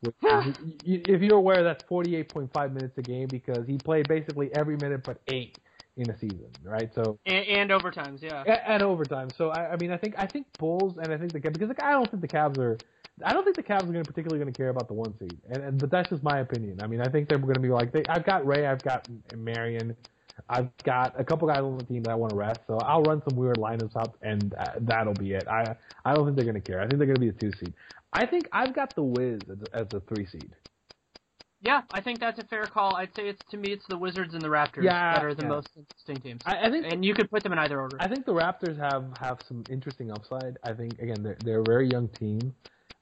Which if you're aware, that's 48.5 minutes a game because he played basically every minute but eight in a season, right? So And, and overtimes, yeah. and, at overtime. So I, I mean, I think I think Bulls and I think the Cavs because like, I don't think the Cavs are. I don't think the Cavs are going to particularly going to care about the one seed, and, and but that's just my opinion. I mean, I think they're going to be like, they, I've got Ray, I've got Marion, I've got a couple guys on the team that I want to rest, so I'll run some weird lineups up, and uh, that'll be it. I I don't think they're going to care. I think they're going to be a two seed. I think I've got the Wiz as, a three seed. Yeah, I think that's a fair call. I'd say it's to me it's the Wizards and the Raptors Yeah, that are the yeah. most interesting teams. I, I think and you could put them in either order. I think the Raptors have have some interesting upside. I think again they're they're a very young team.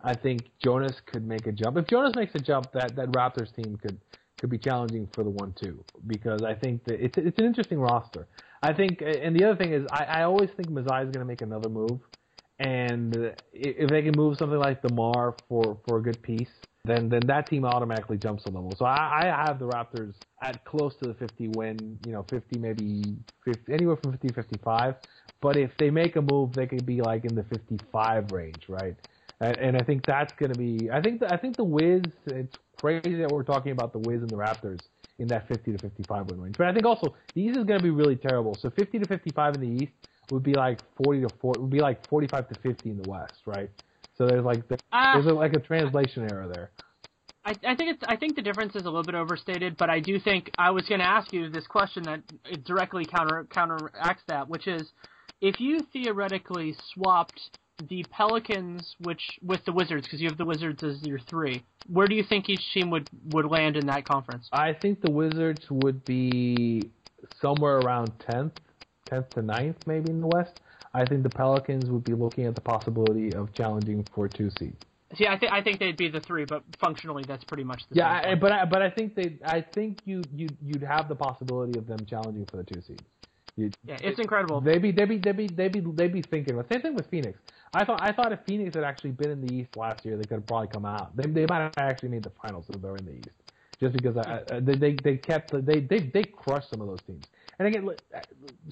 I think Jonas could make a jump. If Jonas makes a jump, that that Raptors team could could be challenging for the one two because I think that it's it's an interesting roster. I think, and the other thing is, I, I always think Masai is going to make another move, and if they can move something like DeMar for for a good piece, then then that team automatically jumps a level. So I, I have the Raptors at close to the 50 win, you know, 50 maybe 50, anywhere from 50 to 55. But if they make a move, they could be like in the 55 range, right? And, and I think that's going to be. I think the, I think the Wiz. It's crazy that we're talking about the Wiz and the Raptors in that 50 to 55 win range. But I think also the East is going to be really terrible. So 50 to 55 in the East would be like 40 to 4 would be like 45 to 50 in the West, right? So there's like the, Ah. there's a, like a translation error there. I, I think it's I think the difference is a little bit overstated, but I do think I was going to ask you this question that it directly counter counteracts that, which is if you theoretically swapped the Pelicans, which with the Wizards, because you have the Wizards as your three, where do you think each team would would land in that conference? I think the Wizards would be somewhere around 10th, 10th to 9th maybe in the West. I think the Pelicans would be looking at the possibility of challenging for two seed. See, I think I think they'd be the three, but functionally that's pretty much the Yeah, same. Yeah, but I, but I think they I think you you you'd have the possibility of them challenging for the two seed. You, yeah, it's incredible. They'd be they'd be they'd be they'd be they'd be thinking. But same thing with Phoenix. I thought I thought if Phoenix had actually been in the East last year, they could have probably come out. They they might have actually made the finals if they're in the East. Just because I, I, they they they kept they they they crushed some of those teams. And again, uh,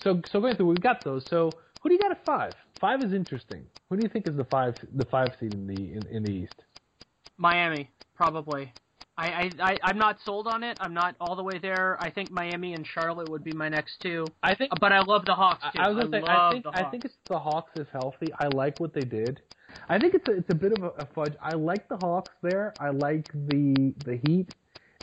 so so going through, we've got those. So who do you got at five? Five is interesting. Who do you think is the five the five seed in the in, in the East? Miami, probably. I, I, I, I'm not sold on it. I'm not all the way there. I think Miami and Charlotte would be my next two. I think But I love the Hawks too. I, I was gonna say, love I think the I think it's the Hawks is healthy. I like what they did. I think it's a, it's a bit of a, a fudge. I like the Hawks there. I like the the Heat,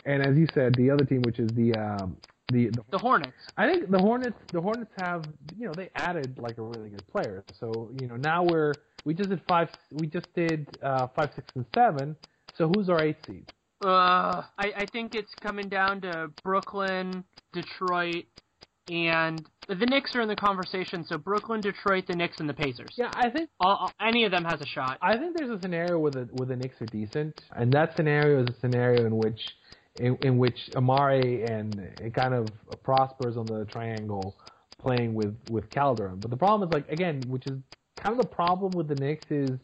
and as you said, the other team, which is the um, The, the The Hornets. I think the Hornets the Hornets have you know they added like a really good player. So you know now we're we just did five we just did uh, five six and seven. So who's our eighth seed? Uh, I, I think it's coming down to Brooklyn, Detroit, and the Knicks are in the conversation. So Brooklyn, Detroit, the Knicks, and the Pacers. Yeah, I think All, all- any of them has a shot. I think there's a scenario where the where the Knicks are decent, and that scenario is a scenario in which in, in which Amare and it kind of prospers on the triangle playing with with Calderon. But the problem is like again, which is kind of the problem with the Knicks is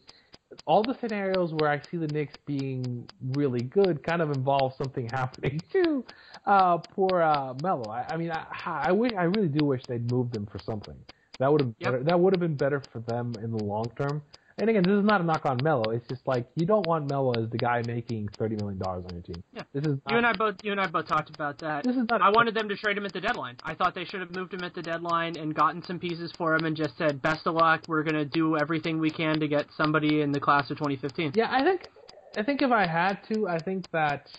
all the scenarios where I see the Knicks being really good kind of involve something happening to uh, poor uh, Melo. I, I mean, I, I wish I really do wish they'd moved him for something. That would have Yep. better, that would have been better for them in the long term. And again, this is not a knock on Melo. It's just like you don't want Melo as the guy making thirty million dollars on your team. Yeah. This is You and I both you and I both talked about that. This is not- I wanted them to trade him at the deadline. I thought they should have moved him at the deadline and gotten some pieces for him and just said, "Best of luck. We're gonna do everything we can to get somebody in the class of 2015." Yeah, I think I think if I had to, I think that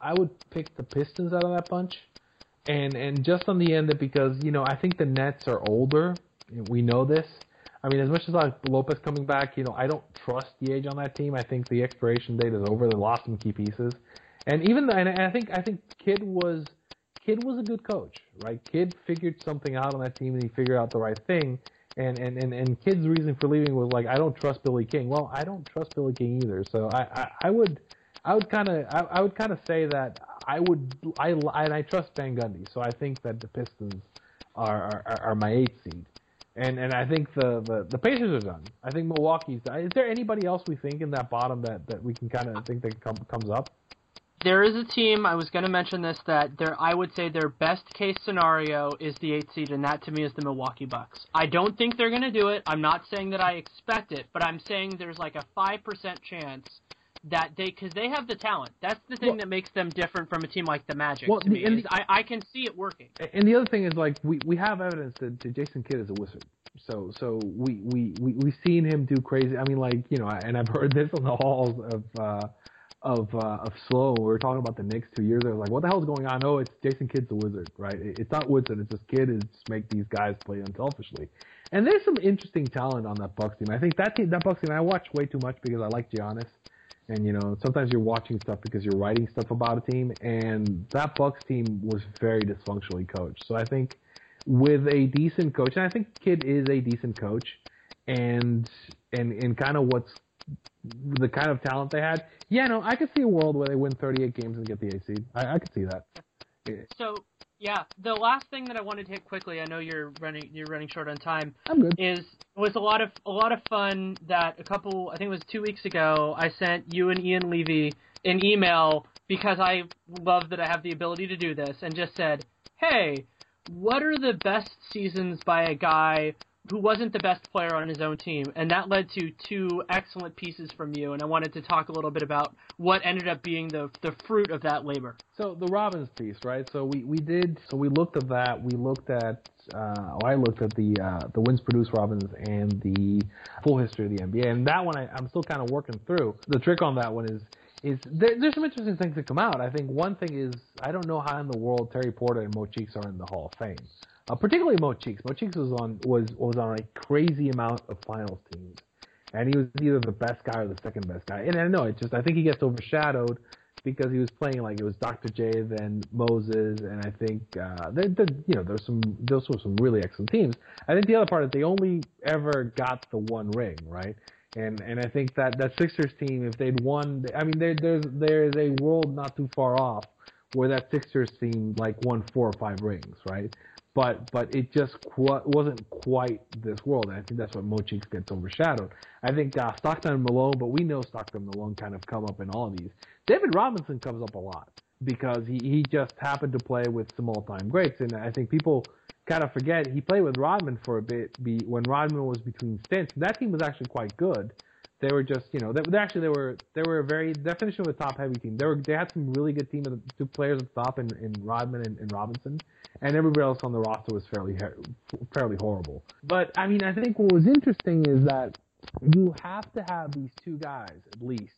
I would pick the Pistons out of that bunch, and and just on the end of because you know I think the Nets are older. We know this. I mean, as much as like Lopez coming back, you know, I don't trust the age on that team. I think the expiration date is over. They lost some key pieces, and even the, and I think I think Kidd was Kidd was a good coach, right? Kidd figured something out on that team, and he figured out the right thing. And and and and Kidd's reason for leaving was like, I don't trust Billy King. Well, I don't trust Billy King either. So I I, I would I would kind of I, I would kind of say that I would I and I trust Van Gundy. So I think that the Pistons are are, are my eighth seed. And and I think the, the, the Pacers are done. I think Milwaukee's done. Is there anybody else we think in that bottom that, that we can kind of think that come, comes up? There is a team I was going to mention this that their I would say their best case scenario is the eighth seed, and that to me is the Milwaukee Bucks. I don't think they're going to do it. I'm not saying that I expect it, but I'm saying there's like a five percent chance that they because they have the talent. That's the thing Well- that makes them different from a team like the Magic Well, to me. and is I, I can see it working. And the other thing is like we, we have evidence that, that Jason Kidd is a wizard. So so we we we we've seen him do crazy. I mean like you know, and I've heard this on the halls of uh, of uh, of Sloan. We were talking about the Knicks two years ago. Like what the hell's going on? Oh, it's Jason Kidd's a wizard, right? It's not wizard. It's just Kidd is just make these guys play unselfishly. And there's some interesting talent on that Bucks team. I think that team, that Bucks team, I watch way too much because I like Giannis. And you know, sometimes you're watching stuff because you're writing stuff about a team, and that Bucks team was very dysfunctionally coached. So I think with a decent coach, and I think Kidd is a decent coach, and and and kind of what's the kind of talent they had. Yeah, no, I could see a world where they win 38 games and get the A seed. I, I could see that. So yeah, the last thing that I wanted to hit quickly, I know you're running you're running short on time. I'm good. is was a lot of a lot of fun that a couple I think it was two weeks ago I sent you and Ian Levy an email because I love that I have the ability to do this and just said, Hey, what are the best seasons by a guy who wasn't the best player on his own team? And that led to two excellent pieces from you and I wanted to talk a little bit about what ended up being the the fruit of that labor. So the Robins piece, right? So we, we did. So we looked at that. We looked at. Uh, I looked at the uh, the wins produced Robins and the full history of the NBA, and that one I, I'm still kind of working through. The trick on that one is is there, there's some interesting things that come out. I think one thing is I don't know how in the world Terry Porter and Mo Cheeks are in the Hall of Fame. Uh, particularly Mo Cheeks. Mo Cheeks was on was was on a crazy amount of finals teams, and he was either the best guy or the second best guy. And I know it just I think he gets overshadowed because he was playing like it was Dr. J, then Moses, and I think uh, there, there, you know there's some those were some really excellent teams. I think the other part is they only ever got the one ring, right? And and I think that that Sixers team, if they'd won, I mean there there's there's a world not too far off where that Sixers team like won four or five rings, right? But but it just qu- wasn't quite this world, and I think that's what Mo gets overshadowed. I think uh, Stockton and Malone, but we know Stockton and Malone kind of come up in all of these. David Robinson comes up a lot because he he just happened to play with some all time greats, and I think people kind of forget he played with Rodman for a bit be, when Rodman was between stints. That team was actually quite good. They were just, you know, they, they actually they were they were a very definition of a top heavy team. They were they had some really good team, of the two players at the top in, in Rodman and, and Robinson, and everybody else on the roster was fairly fairly horrible. But I mean, I think what was interesting is that you have to have these two guys at least,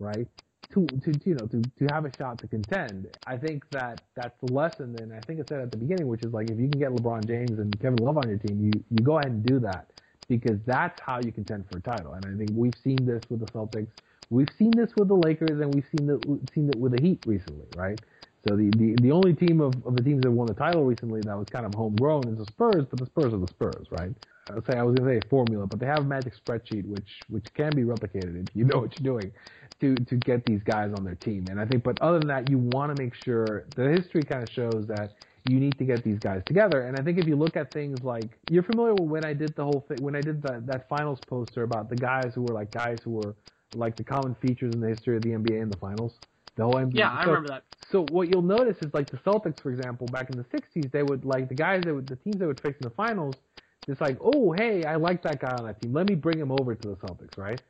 right, to, to you know to to have a shot to contend. I think that that's the lesson, and I think I said at the beginning, which is like if you can get LeBron James and Kevin Love on your team, you you go ahead and do that because that's how you contend for a title. And I think we've seen this with the Celtics, we've seen this with the Lakers, and we've seen it seen it with the Heat recently, right? So the, the, the only team of, of the teams that won the title recently that was kind of homegrown is the Spurs, but the Spurs are the Spurs, right? I say I was gonna say a formula, but they have a magic spreadsheet which which can be replicated if you know what you're doing to to get these guys on their team. And I think, but other than that, you want to make sure the history kind of shows that you need to get these guys together. And I think if you look at things like you're familiar with when I did the whole thing when I did that that finals poster about the guys who were like guys who were like the common features in the history of the NBA in the finals. The whole NBA. Yeah, I so, remember that. So what you'll notice is like the Celtics, for example, back in the '60s, they would like the guys that would the teams that would face in the finals it's like, oh, hey, I like that guy on that team. Let me bring him over to the Celtics, right?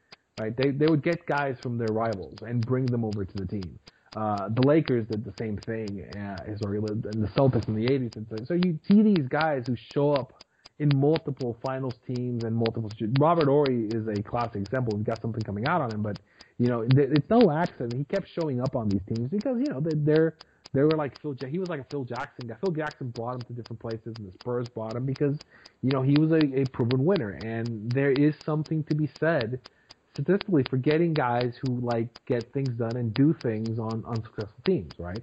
Right? They they would get guys from their rivals and bring them over to the team. Uh, the Lakers did the same thing uh, and the Celtics in the 80s. So you see these guys who show up in multiple finals teams and multiple. Robert Horry is a classic example. We've got something coming out on him, but you know, it's no accident. He kept showing up on these teams because you know they're they were like Phil. He was like a Phil Jackson guy. Phil Jackson brought him to different places, and the Spurs brought him because you know he was a, a proven winner. And there is something to be said statistically for getting guys who like get things done and do things on unsuccessful teams, right?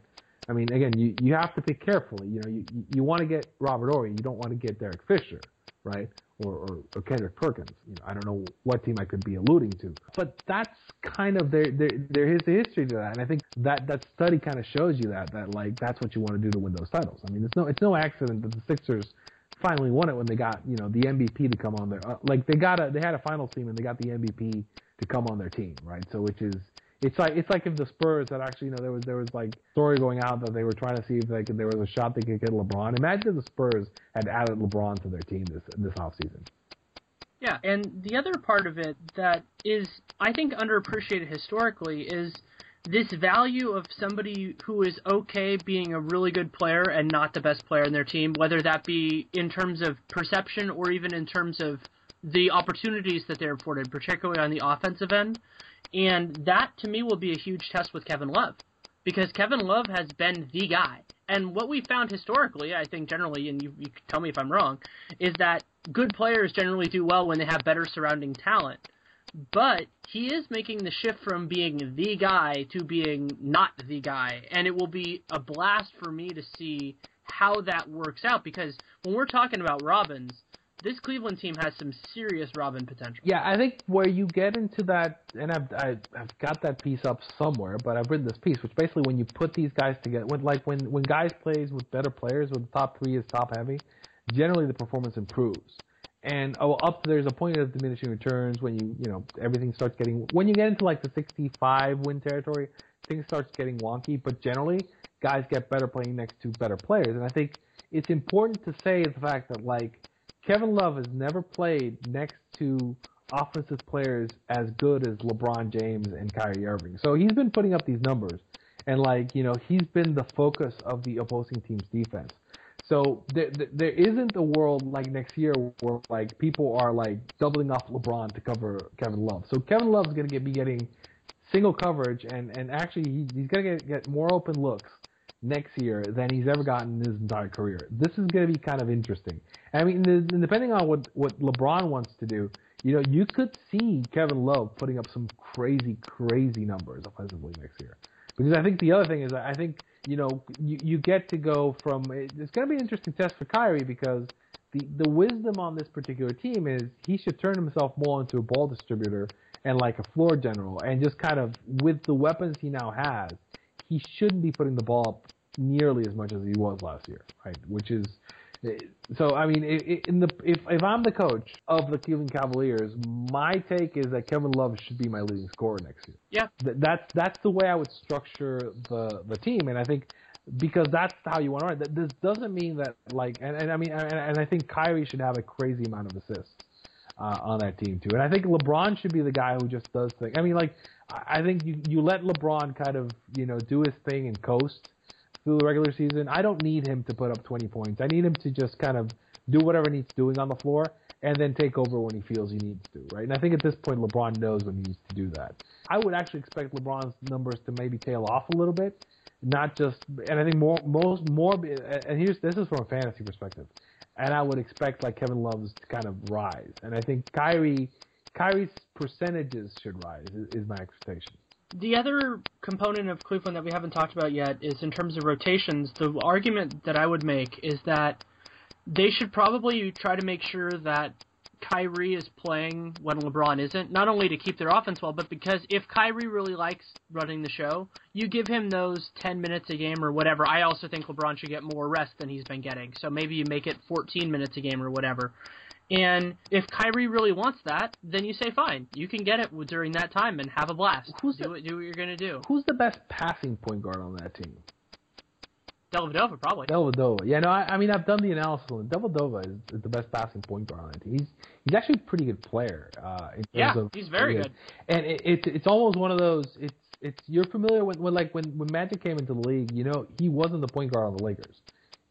I mean, again, you you have to pick carefully. You know, you you want to get Robert Horry, you don't want to get Derek Fisher, right? or, or, or Kendrick Perkins. You know, I don't know what team I could be alluding to, but that's kind of there. There, there is a history to that, and I think that that study kind of shows you that that like that's what you want to do to win those titles. I mean, it's no it's no accident that the Sixers finally won it when they got you know the MVP to come on their uh, like they got a they had a final team and they got the MVP to come on their team, right? So which is it's like it's like if the Spurs had actually you know there was there was like story going out that they were trying to see if they could there was a shot they could get LeBron. Imagine if the Spurs had added LeBron to their team this this offseason. Yeah, and the other part of it that is I think underappreciated historically is this value of somebody who is okay being a really good player and not the best player in their team, whether that be in terms of perception or even in terms of the opportunities that they're afforded, particularly on the offensive end. And that to me will be a huge test with Kevin Love because Kevin Love has been the guy. And what we found historically, I think generally, and you, you tell me if I'm wrong, is that good players generally do well when they have better surrounding talent. But he is making the shift from being the guy to being not the guy. And it will be a blast for me to see how that works out because when we're talking about Robins, this Cleveland team has some serious Robin potential. Yeah, I think where you get into that, and I've I, have got that piece up somewhere, but I've written this piece, which basically when you put these guys together, when like when when guys plays with better players, when the top three is top heavy, generally the performance improves. And oh, up there's a point of diminishing returns when you you know everything starts getting when you get into like the 65 win territory, things starts getting wonky. But generally, guys get better playing next to better players, and I think it's important to say the fact that like Kevin Love has never played next to offensive players as good as LeBron James and Kyrie Irving. So he's been putting up these numbers, and like you know, he's been the focus of the opposing team's defense. So there, there isn't a world like next year where like people are like doubling off LeBron to cover Kevin Love. So Kevin Love's to get, be getting single coverage, and and actually he, he's to get get more open looks next year than he's ever gotten in his entire career. This is to be kind of interesting. I mean, depending on what what LeBron wants to do, you know, you could see Kevin Love putting up some crazy, crazy numbers offensively next year. Because I think the other thing is, I think you know, you, you get to go from. It's going to be an interesting test for Kyrie because the the wisdom on this particular team is he should turn himself more into a ball distributor and like a floor general, and just kind of with the weapons he now has, he shouldn't be putting the ball up nearly as much as he was last year, right? Which is so. I mean, in the if if I'm the coach of the Cleveland Cavaliers, my take is that Kevin Love should be my leading scorer next year. Yeah, that's that's the way I would structure the the team, and I think because that's how you want to run. It, this doesn't mean that like, and, and I mean, and, and I think Kyrie should have a crazy amount of assists uh, on that team too. And I think LeBron should be the guy who just does things. I mean, like I think you you let LeBron kind of you know do his thing and coast through the regular season. I don't need him to put up 20 points. I need him to just kind of do whatever needs doing on the floor, and then take over when he feels he needs to, right? And I think at this point, LeBron knows when he needs to do that. I would actually expect LeBron's numbers to maybe tail off a little bit, not just, and I think more, most, more, and here's, this is from a fantasy perspective, and I would expect like Kevin Love's to kind of rise, and I think Kyrie, Kyrie's percentages should rise is, is my expectation. The other component of Cleveland that we haven't talked about yet is in terms of rotations. The argument that I would make is that they should probably try to make sure that Kyrie is playing when LeBron isn't, not only to keep their offense well, but because if Kyrie really likes running the show, you give him those 10 minutes a game or whatever. I also think LeBron should get more rest than he's been getting. So maybe you make it 14 minutes a game or whatever. And if Kyrie really wants that, then you say fine, you can get it during that time and have a blast. Who's do, the, what, do what you're gonna do. Who's the best passing point guard on that team? Dellavedova, probably. Dellavedova. Yeah, no, I, I mean, I've done the analysis on Dellavedova is, is the best passing point guard on it. He's he's actually a pretty good player. Uh, in yeah, of, he's very good. And it, it's it's almost one of those. It's it's you're familiar with when like when when Magic came into the league. You know, he wasn't the point guard on the Lakers.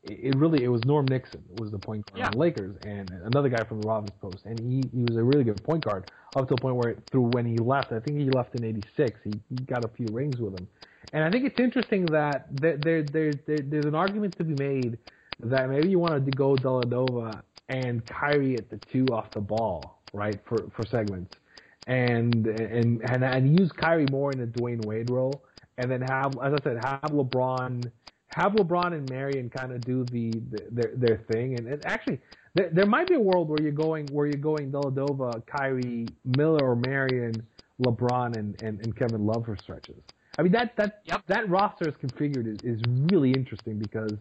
It, really it was Norm Nixon was the point guard yeah. on the Lakers, and another guy from the Robbins Post, and he he was a really good point guard up to the point where through when he left, I think he left in '86. He, he got a few rings with him and I think it's interesting that there, there, there, there there's an argument to be made that maybe you wanted to go Dellavedova and Kyrie at the two off the ball, right, for, for segments. And, and, and, and use Kyrie more in a Dwyane Wade role. And then have, as I said, have LeBron, have LeBron and Marion kind of do the, the their, their thing. And, and actually, there, there might be a world where you're going, where you're going Dellavedova, Kyrie, Miller or Marion, LeBron and, and, and Kevin Love for stretches. I mean that that yep. that roster is configured is, is really interesting because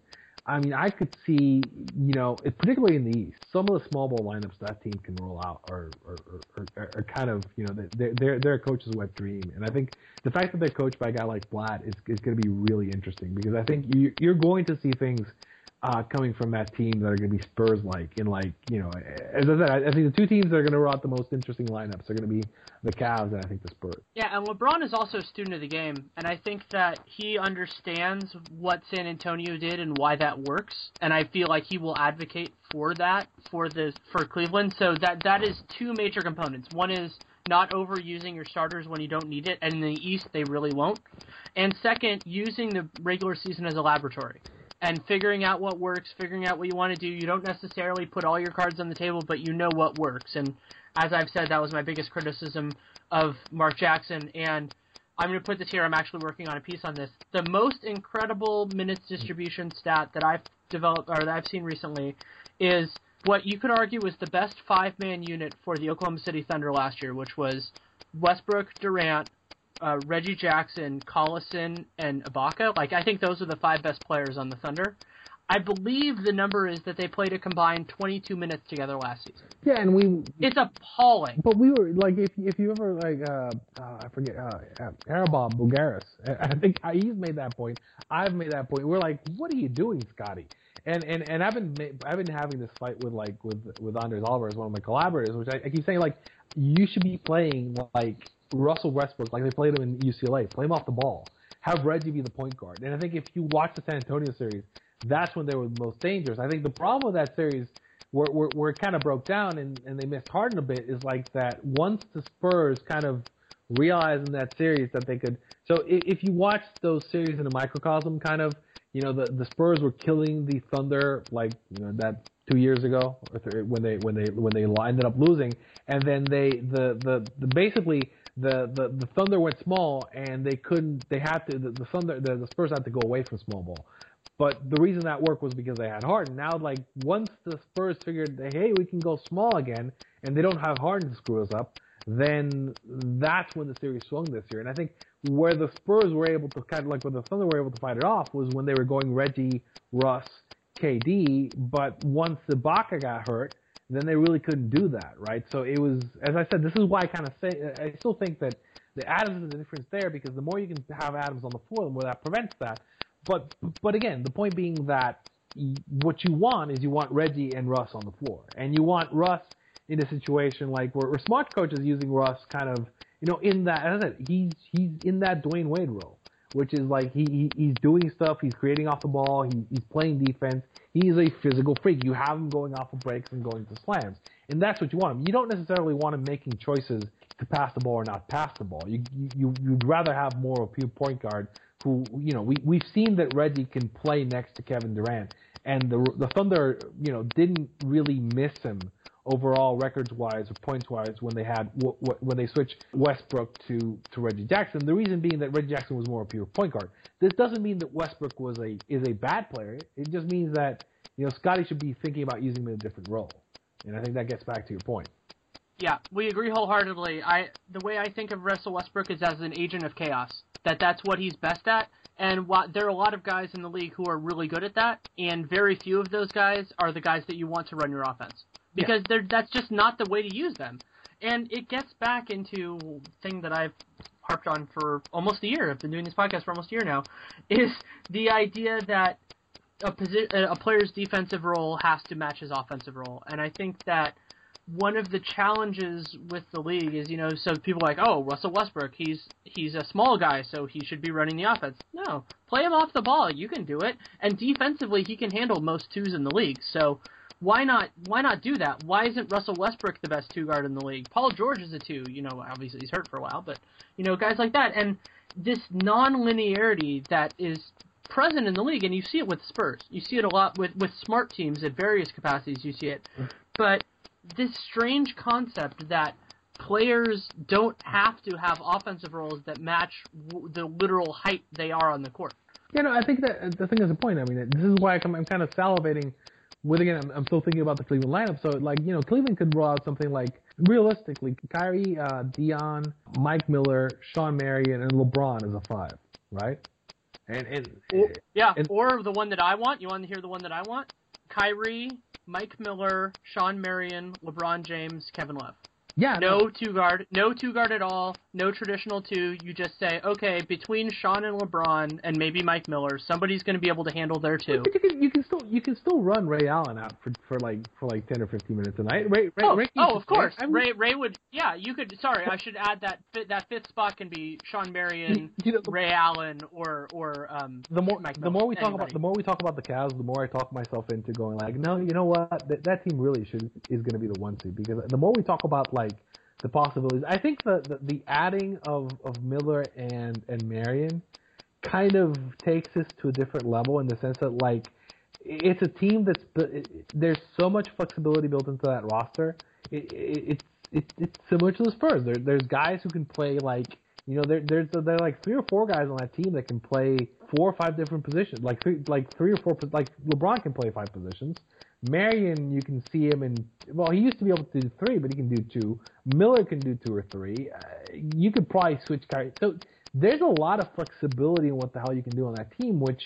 I mean I could see you know particularly in the East some of the small ball lineups that team can roll out are are, are, are, are kind of you know they're they're they're a coach's wet dream. And I think the fact that they're coached by a guy like Blatt is is going to be really interesting because I think you you're going to see things uh, coming from that team that are going to be Spurs like. And like, you know, as I said, I, think the two teams that are going to run the most interesting lineups are going to be the Cavs and I think the Spurs. Yeah, and LeBron is also a student of the game, and I think that he understands what San Antonio did and why that works, and I feel like he will advocate for that for the for Cleveland. So that that is two major components. One is not overusing your starters when you don't need it, and in the East they really won't. And second, using the regular season as a laboratory and figuring out what works, figuring out what you want to do. You don't necessarily put all your cards on the table, but you know what works. And as I've said, that was my biggest criticism of Mark Jackson. And I'm going to put this here. I'm actually working on a piece on this. The most incredible minutes distribution stat that I've developed or that I've seen recently is what you could argue was the best five man unit for the Oklahoma City Thunder last year, which was Westbrook, Durant, uh, Reggie Jackson, Collison, and Ibaka. Like I think those are the five best players on the Thunder. I believe the number is that they played a combined 22 minutes together last season. Yeah, and we. It's appalling. But we were like, if if you ever like, uh, uh I forget, uh, Haralabos Voulgaris. I think he's made that point. I've made that point. We're like, what are you doing, Scotty? And and and I've been I've been having this fight with like with with Andres Alvarez, one of my collaborators, which I, I keep saying like, you should be playing like Russell Westbrook, like they played him in UCLA, play him off the ball. Have Reggie be the point guard. And I think if you watch the San Antonio series, that's when they were the most dangerous. I think the problem with that series, where, where, where it kind of broke down and, and they missed Harden a bit, is like that once the Spurs kind of realized in that series that they could. So if, if you watch those series in a microcosm, kind of, you know, the the Spurs were killing the Thunder like you know that two years ago when they when they when they ended up losing, and then they the the, the basically the, the the Thunder went small and they couldn't. They had to. The, the Thunder, the, the Spurs had to go away from small ball. But the reason that worked was because they had Harden. Now, like once the Spurs figured, hey, we can go small again, and they don't have Harden to screw us up, then that's when the series swung this year. And I think where the Spurs were able to kind of like where the Thunder were able to fight it off was when they were going Reggie, Russ, KD. But once Ibaka got hurt, then they really couldn't do that, right? So it was, as I said, this is why I kind of say, I still think that the Adams is the difference there because the more you can have Adams on the floor, the more that prevents that. But, but again, the point being that what you want is you want Reggie and Russ on the floor, and you want Russ in a situation like where, where smart coach is using Russ kind of, you know, in that, as I said, he's he's in that Dwyane Wade role which is like he, he he's doing stuff, he's creating off the ball, he, he's playing defense. He's a physical freak. You have him going off of breaks and going to slams, and that's what you want him. You don't necessarily want him making choices to pass the ball or not pass the ball. You you you'd rather have more of a pure point guard who you know we we've seen that Reggie can play next to Kevin Durant, and the the Thunder you know didn't really miss him overall records wise or points wise when they had w- w- when they switched Westbrook to to Reggie Jackson. The reason being that Reggie Jackson was more a pure point guard. This doesn't mean that Westbrook was a is a bad player. It just means that you know Scotty should be thinking about using him in a different role. And I think that gets back to your point. Yeah, we agree wholeheartedly. I the way I think of Russell Westbrook is as an agent of chaos. That that's what he's best at. And while, there are a lot of guys in the league who are really good at that, and very few of those guys are the guys that you want to run your offense because yeah. that's just not the way to use them. And it gets back into thing that I've harped on for almost a year. I've been doing this podcast for almost a year now. Is the idea that a posi- uh, a player's defensive role has to match his offensive role, and I think that one of the challenges with the league is, you know, so people are like, oh, Russell Westbrook, he's he's a small guy, so he should be running the offense. No, play him off the ball. You can do it, and defensively, he can handle most twos in the league. So why not why not do that? Why isn't Russell Westbrook the best two guard in the league? Paul George is a two, you know, obviously he's hurt for a while, but you know, guys like that and this non-linearity that is present in the league and you see it with Spurs. You see it a lot with with smart teams at various capacities you see it. But this strange concept that players don't have to have offensive roles that match w- the literal height they are on the court. Yeah, no, I think that the thing is a point. I mean, this is why I'm, I'm kind of salivating with again, I'm, I'm still thinking about the Cleveland lineup. So like, you know, Cleveland could roll out something like realistically, Kyrie, uh, Dion, Mike Miller, Shawn Marion, and LeBron as a five, right? And and yeah, and, or the one that I want. You want to hear the one that I want? Kyrie, Mike Miller, Shawn Marion, LeBron James, Kevin Love. Yeah. No, no, two guard, no two guard at all. No traditional two. You just say, okay, between Shawn and LeBron and maybe Mike Miller, somebody's going to be able to handle their two. You can, you can still you can still run Ray Allen out for for like for like ten or fifteen minutes a night. Ray, Ray, oh, Ray oh, of course. I mean, Ray Ray would. Yeah, you could. Sorry, I should add that that fifth spot can be Shawn Marion, you know, Ray Allen, or or um. The more Mike the more we talk Anybody. about the more we talk about the Cavs, the more I talk myself into going like, no, you know what? That that team really should is going to be the one seed because the more we talk about like the possibilities. I think the, the, the adding of, of Miller and, and Marion kind of takes us to a different level in the sense that like it's a team that's there's so much flexibility built into that roster. It, it, it's it's it's similar to the Spurs. There there's guys who can play like you know there there's there are like three or four guys on that team that can play four or five different positions. Like three like three or four like LeBron can play five positions. Marion, you can see him in. Well, he used to be able to do three, but he can do two. Miller can do two or three. Uh, you could probably switch Kyrie. So there's a lot of flexibility in what the hell you can do on that team, which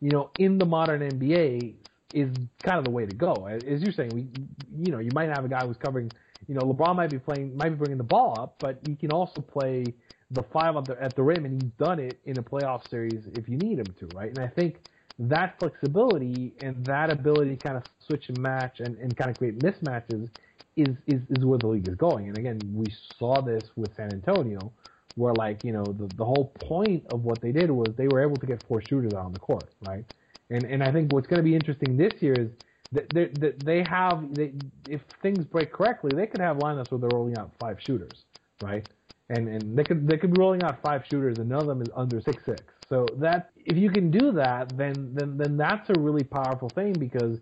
you know in the modern NBA is kind of the way to go. As you're saying, we, you know, you might have a guy who's covering. You know, LeBron might be playing, might be bringing the ball up, but he can also play the five at the, at the rim, and he's done it in a playoff series if you need him to, right? And I think that flexibility and that ability to kind of switch and match and, and kind of create mismatches is, is, is where the league is going. And again, we saw this with San Antonio, where like, you know, the, the whole point of what they did was they were able to get four shooters out on the court, right? And, and I think what's going to be interesting this year is that they, that they have, they, if things break correctly, they could have lineups where they're rolling out five shooters, right? And, and they could, they could be rolling out five shooters and none of them is under six six so that if you can do that, then then then that's a really powerful thing because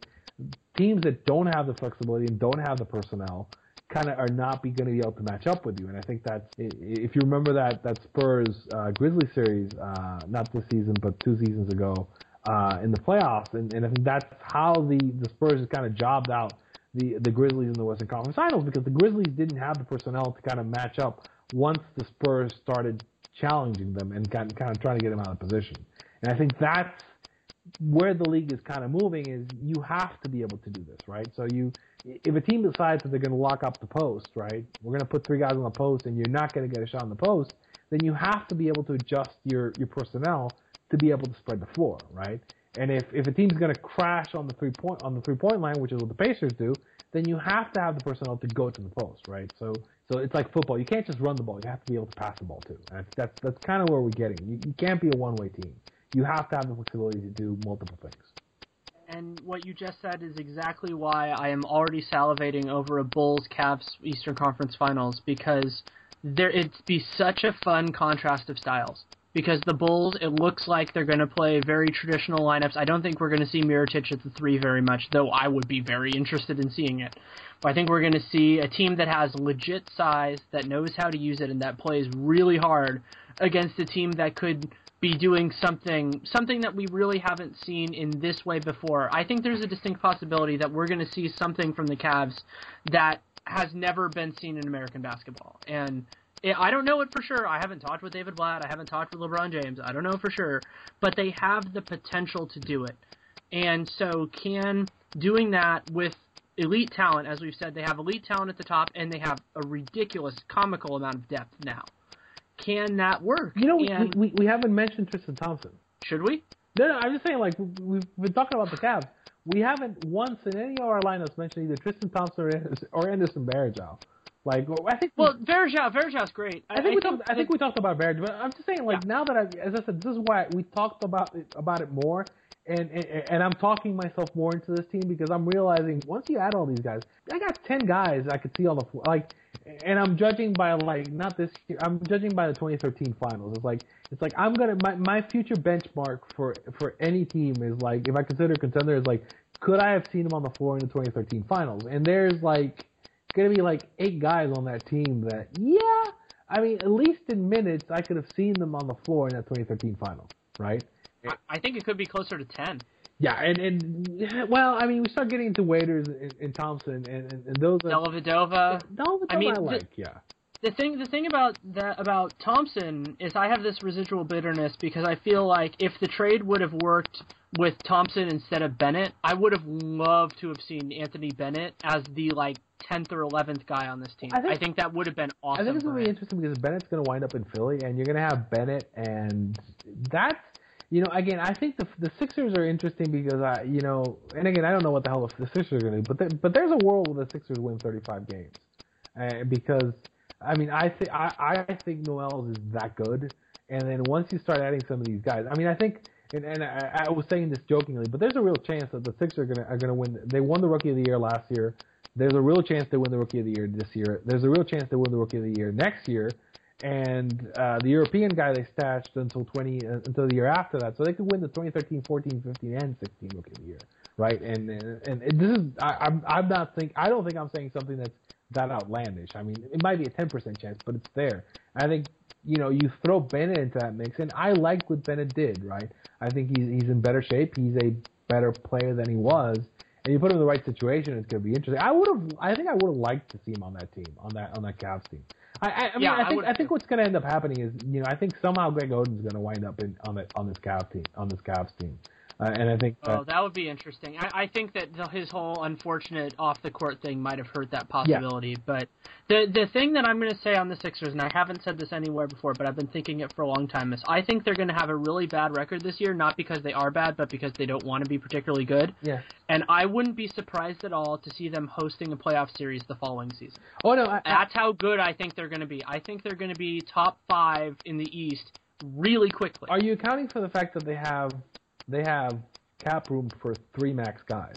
teams that don't have the flexibility and don't have the personnel kind of are not be going to be able to match up with you. And I think that's if you remember that that Spurs uh, Grizzly series, uh, not this season but two seasons ago uh, in the playoffs, and, and I think that's how the the Spurs has kind of jobbed out the the Grizzlies in the Western Conference Finals because the Grizzlies didn't have the personnel to kind of match up once the Spurs started challenging them and kind of, trying to get them out of position. And I think that's where the league is kind of moving is you have to be able to do this, right? So you, if a team decides that they're going to lock up the post, right? We're going to put three guys on the post and you're not going to get a shot on the post, then you have to be able to adjust your, your personnel to be able to spread the floor, right? And if if a team's going to crash on the three point on the three point line, which is what the Pacers do, then you have to have the personnel to go to the post, right? So so it's like football. You can't just run the ball. You have to be able to pass the ball too. And that's that's kind of where we're getting. You, you can't be a one way team. You have to have the flexibility to do multiple things. And what you just said is exactly why I am already salivating over a Bulls Cavs Eastern Conference Finals because there it'd be such a fun contrast of styles. Because the Bulls, it looks like they're going to play very traditional lineups. I don't think we're going to see Mirotic at the three very much, though I would be very interested in seeing it. But I think we're going to see a team that has legit size, that knows how to use it, and that plays really hard against a team that could be doing something something that we really haven't seen in this way before. I think there's a distinct possibility that we're going to see something from the Cavs that has never been seen in American basketball. And I don't know it for sure. I haven't talked with David Blatt. I haven't talked with LeBron James. I don't know for sure, but they have the potential to do it. And so can doing that with elite talent, as we've said, they have elite talent at the top and they have a ridiculous comical amount of depth now can that work? You know, and we, we we haven't mentioned Tristan Thompson. Should we? No, no, I'm just saying, like we've been talking about the Cavs. We haven't once in any of our lineups mentioned either Tristan Thompson or Anderson, Varejao. Like I think. Well, Varejao, Varejao's great. I, I think I we talked. I think we talked about Varejao, but I'm just saying, like yeah. now that I, as I said, this is why we talked about it, about it more, and, and and I'm talking myself more into this team because I'm realizing once you add all these guys, I got ten guys I could see on the floor. Like and I'm judging by like not this year. I'm judging by the 2013 finals. It's like it's like I'm gonna my my future benchmark for for any team is like if I consider contender is like could I have seen him on the floor in the 2013 finals? And there's like gonna be like eight guys on that team that yeah, I mean at least in minutes I could have seen them on the floor in that 2013 final, right? I think it could be closer to 10. Yeah, and and well, I mean, we start getting into Waiters and, and Thompson and, and, and those. Dellavedova. Dellavedova, I mean, I like, the, yeah. The thing, the thing about that about Thompson is I have this residual bitterness because I feel like if the trade would have worked with Thompson instead of Bennett, I would have loved to have seen Anthony Bennett as the like tenth or eleventh guy on this team. I think, I think that would have been awesome. I think it's going to be interesting because Bennett's going to wind up in Philly, and you're going to have Bennett, and that's you know, again, I think the the Sixers are interesting because I, you know, and again, I don't know what the hell the Sixers are going to do, but there, but there's a world where the Sixers win 35 games, uh, because I mean, I think I I think Noel's is that good, and then once you start adding some of these guys, I mean, I think. And, and I, I was saying this jokingly, but there's a real chance that the Sixers are gonna are gonna win. They won the Rookie of the Year last year. There's a real chance they win the Rookie of the Year this year. There's a real chance they win the Rookie of the Year next year and uh, the European guy they stashed until 20 uh, until the year after that, so they could win the 2013, 14, 15, and 16 Rookie of the Year, right? And and, and this is I, I'm I'm not think I don't think I'm saying something that's that outlandish. I mean, it might be a 10% chance, but it's there. I think you know you throw Bennett into that mix, and I like what Bennett did, right? I think he's he's in better shape. He's a better player than he was. And you put him in the right situation, it's going to be interesting. I would have, I think I would have liked to see him on that team, on that on that Cavs team. I, I, I mean, I think I, I think what's going to end up happening is, you know, I think somehow Greg Oden's going to wind up in on the on this Cavs team on this Cavs team. Uh, and I think. That, oh, that would be interesting. I, I think that the, his whole unfortunate off the court thing might have hurt that possibility. Yeah. But the the thing that I'm going to say on the Sixers, and I haven't said this anywhere before, but I've been thinking it for a long time, is I think they're going to have a really bad record this year, not because they are bad, but because they don't want to be particularly good. Yeah. And I wouldn't be surprised at all to see them hosting a playoff series the following season. Oh no, I, that's how good I think they're going to be. I think they're going to be top five in the East really quickly. Are you accounting for the fact that they have they have cap room for three max guys.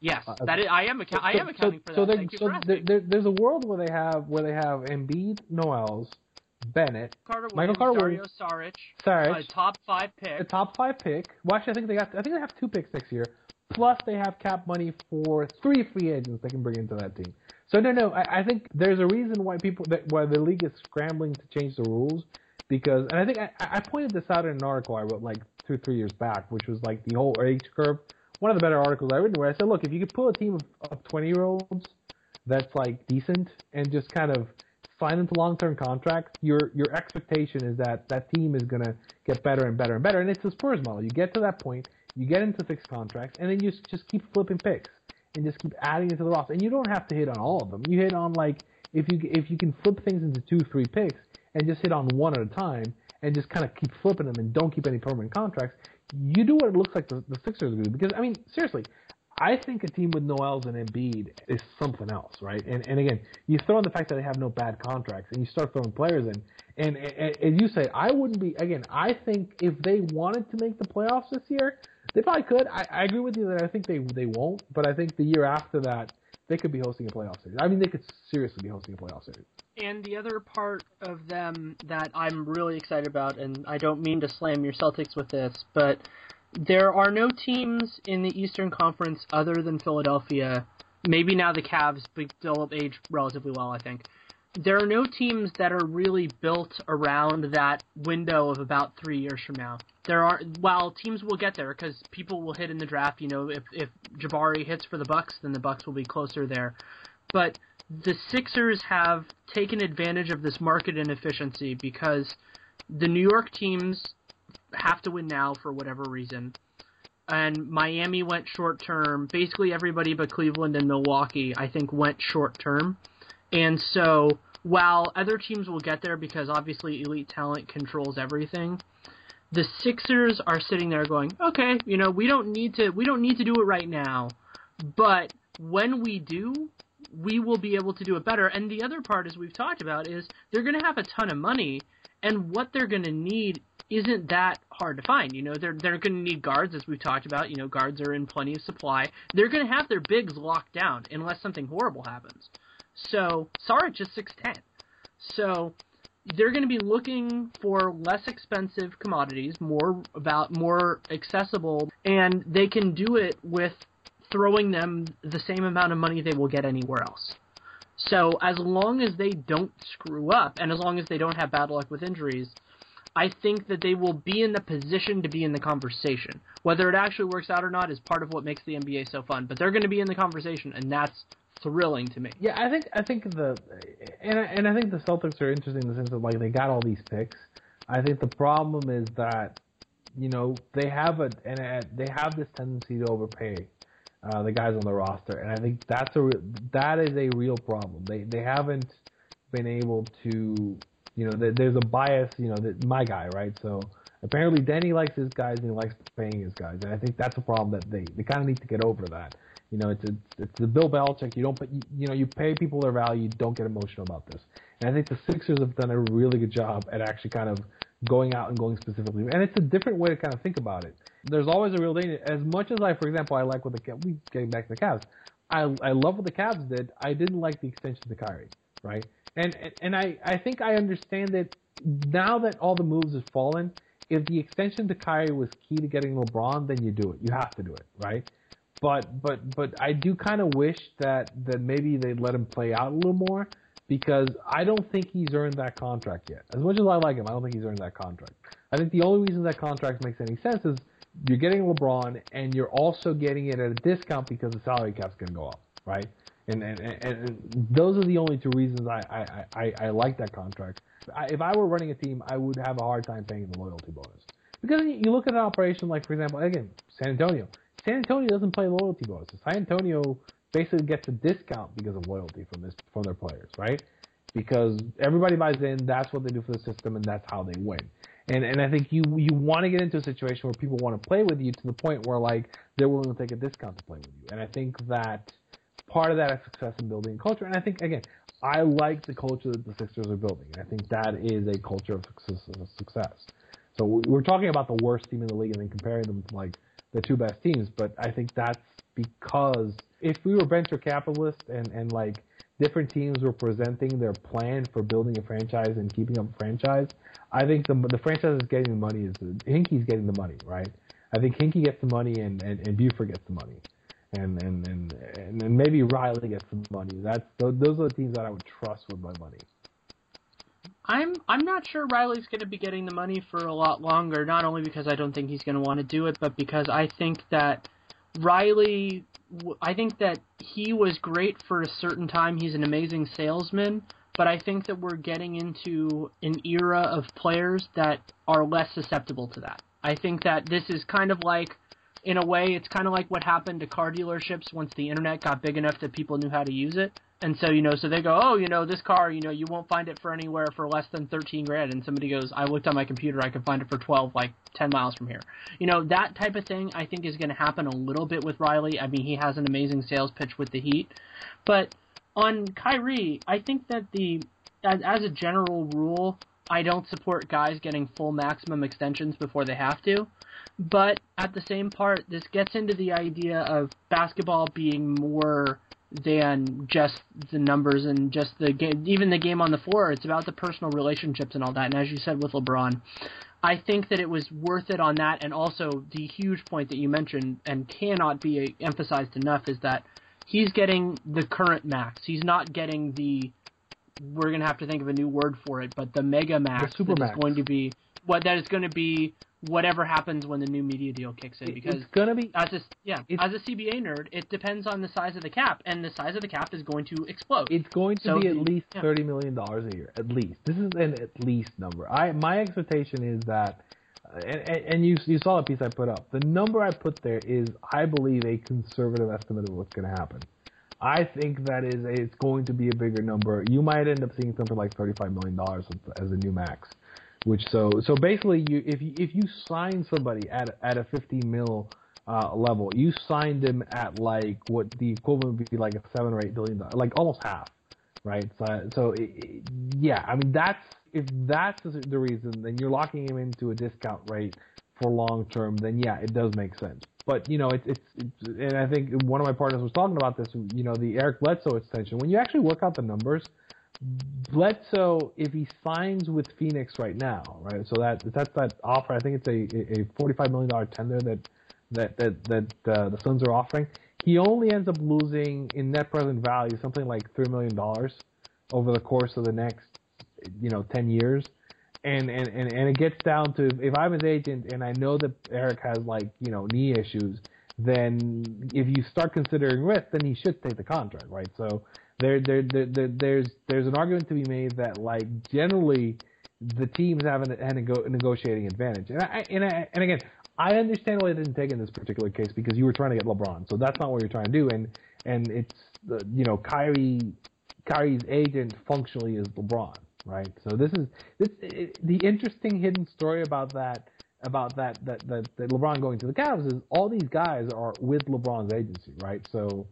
Yes, uh, that is, I am. Acca- I am accounting so, for that. So, so there, there, there's a world where they have where they have Embiid, Noel's, Bennett, Carter Michael Carter Dario Saric, Saric, a top five pick, a top five pick. Well, actually, I think they got. I think they have two picks next year. Plus, they have cap money for three free agents they can bring into that team. So no, no, I, I think there's a reason why people that why the league is scrambling to change the rules because, and I think I, I pointed this out in an article I wrote like two three years back, which was like the whole age curve. One of the better articles I've written where I said, look, if you could pull a team of, of 20 year olds that's like decent and just kind of sign them to long term contracts, your your expectation is that that team is gonna get better and better and better. And it's a Spurs model. You get to that point, you get into fixed contracts, and then you just, just keep flipping picks and just keep adding it to the roster. And you don't have to hit on all of them. You hit on like if you if you can flip things into two, three picks and just hit on one at a time, and just kind of keep flipping them and don't keep any permanent contracts, you do what it looks like the, the Sixers do. Because I mean, seriously, I think a team with Noel's and Embiid is something else, right? And and again, you throw in the fact that they have no bad contracts, and you start throwing players in, and, and, and you say, I wouldn't be. Again, I think if they wanted to make the playoffs this year, they probably could. I, I agree with you that I think they they won't, but I think the year after that, they could be hosting a playoff series. I mean, they could seriously be hosting a playoff series. And the other part of them that I'm really excited about, and I don't mean to slam your Celtics with this, but there are no teams in the Eastern Conference other than Philadelphia. Maybe now the Cavs, but still age relatively well, I think. There are no teams that are really built around that window of about three years from now. There are, while teams will get there because people will hit in the draft. You know, if if Jabari hits for the Bucks, then the Bucks will be closer there. But the Sixers have taken advantage of this market inefficiency because the New York teams have to win now for whatever reason. And Miami went short term. Basically, everybody but Cleveland and Milwaukee, I think, went short term. And so, while other teams will get there because obviously elite talent controls everything, the Sixers are sitting there going, "Okay, you know, we don't need to we don't need to do it right now, but when we do, we will be able to do it better." And the other part as we've talked about is they're going to have a ton of money and what they're going to need isn't that hard to find. You know, they're they're going to need guards, as we've talked about. You know, guards are in plenty of supply. They're going to have their bigs locked down unless something horrible happens. So Saric is six ten. So they're going to be looking for less expensive commodities, more about more accessible, and they can do it with throwing them the same amount of money they will get anywhere else. So as long as they don't screw up, and as long as they don't have bad luck with injuries, I think that they will be in the position to be in the conversation. Whether it actually works out or not is part of what makes the NBA so fun. But they're going to be in the conversation, and that's thrilling to me. Yeah, I think I think the and I, and I think the Celtics are interesting in the sense of like they got all these picks. I think the problem is that you know they have a and they have this tendency to overpay uh, the guys on the roster, and I think that's a that is a real problem. They they haven't been able to you know, there's a bias, you know, that my guy, right? So apparently Danny likes his guys and he likes paying his guys, and I think that's a problem that they they kind of need to get over that. You know, it's a, it's the Bill Belichick. You don't, put, you know, you pay people their value. You don't get emotional about this. And I think the Sixers have done a really good job at actually kind of going out and going specifically. And it's a different way to kind of think about it. There's always a real danger. As much as I, for example, I like what the we getting back to the Cavs. I I love what the Cavs did. I didn't like the extension to Kyrie, right? And and I I think I understand that now that all the moves have fallen, if the extension to Kyrie was key to getting LeBron, then you do it. You have to do it, right? But but but I do kind of wish that that maybe they'd let him play out a little more because I don't think he's earned that contract yet. As much as I like him, I don't think he's earned that contract. I think the only reason that contract makes any sense is you're getting LeBron and you're also getting it at a discount because the salary cap's going to go up, right? and and, and, and those are the only two reasons I I, I, I like that contract. I, if I were running a team, I would have a hard time paying the loyalty bonus because you look at an operation like, for example, again, San Antonio. San Antonio doesn't play loyalty bonuses. San Antonio basically gets a discount because of loyalty from this from their players, right? Because everybody buys in, that's what they do for the system, and that's how they win. And and I think you you want to get into a situation where people want to play with you to the point where like they're willing to take a discount to play with you. And I think that part of that is success in building culture. And I think again, I like the culture that the Sixers are building. And I think that is a culture of success. So we're talking about the worst team in the league and then comparing them to like the two best teams. But I think that's because if we were venture capitalists and, and like different teams were presenting their plan for building a franchise and keeping up a franchise, I think the the franchise is getting the money is Hinkie's getting the money, right? I think Hinkie gets the money and, and, and Buford gets the money and and and and, maybe Riley gets some money. That's those are the teams that I would trust with my money. I'm I'm not sure Riley's going to be getting the money for a lot longer. Not only because I don't think he's going to want to do it, but because I think that Riley, I think that he was great for a certain time. He's an amazing salesman, but I think that we're getting into an era of players that are less susceptible to that. I think that this is kind of like in a way, it's kind of like what happened to car dealerships once the internet got big enough that people knew how to use it. And so, you know, so they go, oh, you know, this car, you know, you won't find it for anywhere for less than 13 grand. And somebody goes, I looked on my computer, I could find it for 12, like 10 miles from here. You know, that type of thing I think is going to happen a little bit with Riley. I mean, he has an amazing sales pitch with the Heat. But on Kyrie, I think that the, as, as a general rule, I don't support guys getting full maximum extensions before they have to. But at the same part, this gets into the idea of basketball being more than just the numbers and just the game, even the game on the floor. It's about the personal relationships and all that. And as you said with LeBron, I think that it was worth it on that. And also the huge point that you mentioned and cannot be emphasized enough is that he's getting the current max. He's not getting the we're going to have to think of a new word for it, but the mega max the super max. is going to be what that is going to be whatever happens when the new media deal kicks in because it's gonna be as a yeah as a CBA nerd, it depends on the size of the cap, and the size of the cap is going to explode. It's going to So be at least yeah. thirty million dollars a year, at least. This is an at least number. I my expectation is that, and, and you you saw the piece I put up. The number I put there is, I believe, a conservative estimate of what's going to happen. I think that is a, it's going to be a bigger number. You might end up seeing something like thirty-five million dollars as a new max. Which so so basically, you if you if you sign somebody at at a fifty mil uh, level, you signed them at like what the equivalent would be like a seven or eight billion dollars, like almost half, right? So so it, it- yeah, I mean that's if that's the the reason, then you're locking him into a discount rate for long term. Then yeah, it does make sense. But you know, it's it's, it's and I think one of my partners was talking about this. You know, the Eric Bledsoe extension. When you actually work out the numbers, Bledsoe, if he signs with Phoenix right now, right? So that that's that offer. I think it's a a forty-five million dollar tender that that that that uh, the Suns are offering. He only ends up losing in net present value something like three million dollars over the course of the next, you know, ten years. And, and and and it gets down to if I'm his agent and I know that Eric has like you know knee issues, then if you start considering risk, then he should take the contract, right? So there, there, there, there there's there's an argument to be made that like generally the teams have an, a negotiating advantage, and I and I, and again I understand why they didn't take in this particular case because you were trying to get LeBron, so that's not what you're trying to do, and and it's the you know Kyrie Kyrie's agent functionally is LeBron, right? So this is this it, the interesting hidden story about that about that, that that that LeBron going to the Cavs is all these guys are with LeBron's agency, right? So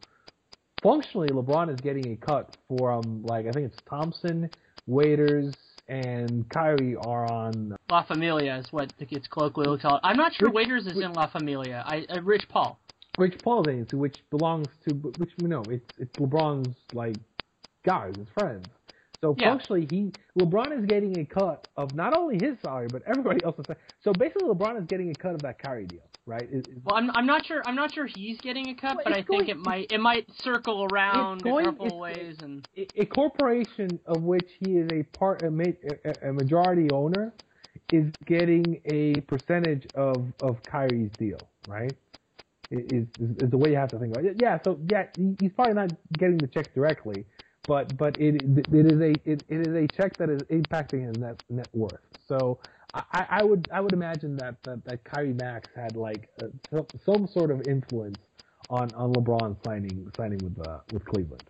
functionally, LeBron is getting a cut from like I think it's Thompson, Waiters, and Kyrie are on. La Familia is what it's colloquially called. I'm not sure Rich- Waiters is in La Familia. I uh, Rich Paul. Rich Paul's agency, which belongs to which we know it's it's LeBron's like guys, his friends. So Yeah. functionally, he LeBron is getting a cut of not only his salary but everybody else's. salary. So basically, LeBron is getting a cut of that Kyrie deal, right? Is- is- Well, I'm I'm not sure I'm not sure he's getting a cut, Well, but I it's think it might it might circle around going- a couple ways and a, a corporation of which he is a part a, a, a majority owner is getting a percentage of of Kyrie's deal, right? Is, is is the way you have to think about it. Yeah, so yeah, he- he's probably not getting the check directly, but but it it is a it, it is a check that is impacting his net net worth. So I, I would I would imagine that that, that Kyrie Max had like uh some, some sort of influence on on LeBron signing signing with uh, with Cleveland.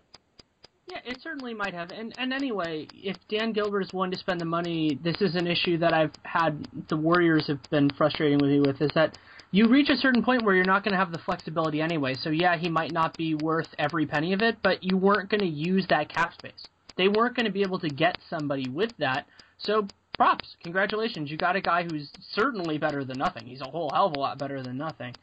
Yeah, it certainly might have. And and anyway, if Dan Gilbert is willing to spend the money, this is an issue that I've had the Warriors have been frustrating with me with is that you reach a certain point where you're not going to have the flexibility anyway. So yeah, he might not be worth every penny of it, but you weren't going to use that cap space. They weren't going to be able to get somebody with that. So props, congratulations, you got a guy who's certainly better than nothing. He's a whole hell of a lot better than nothing.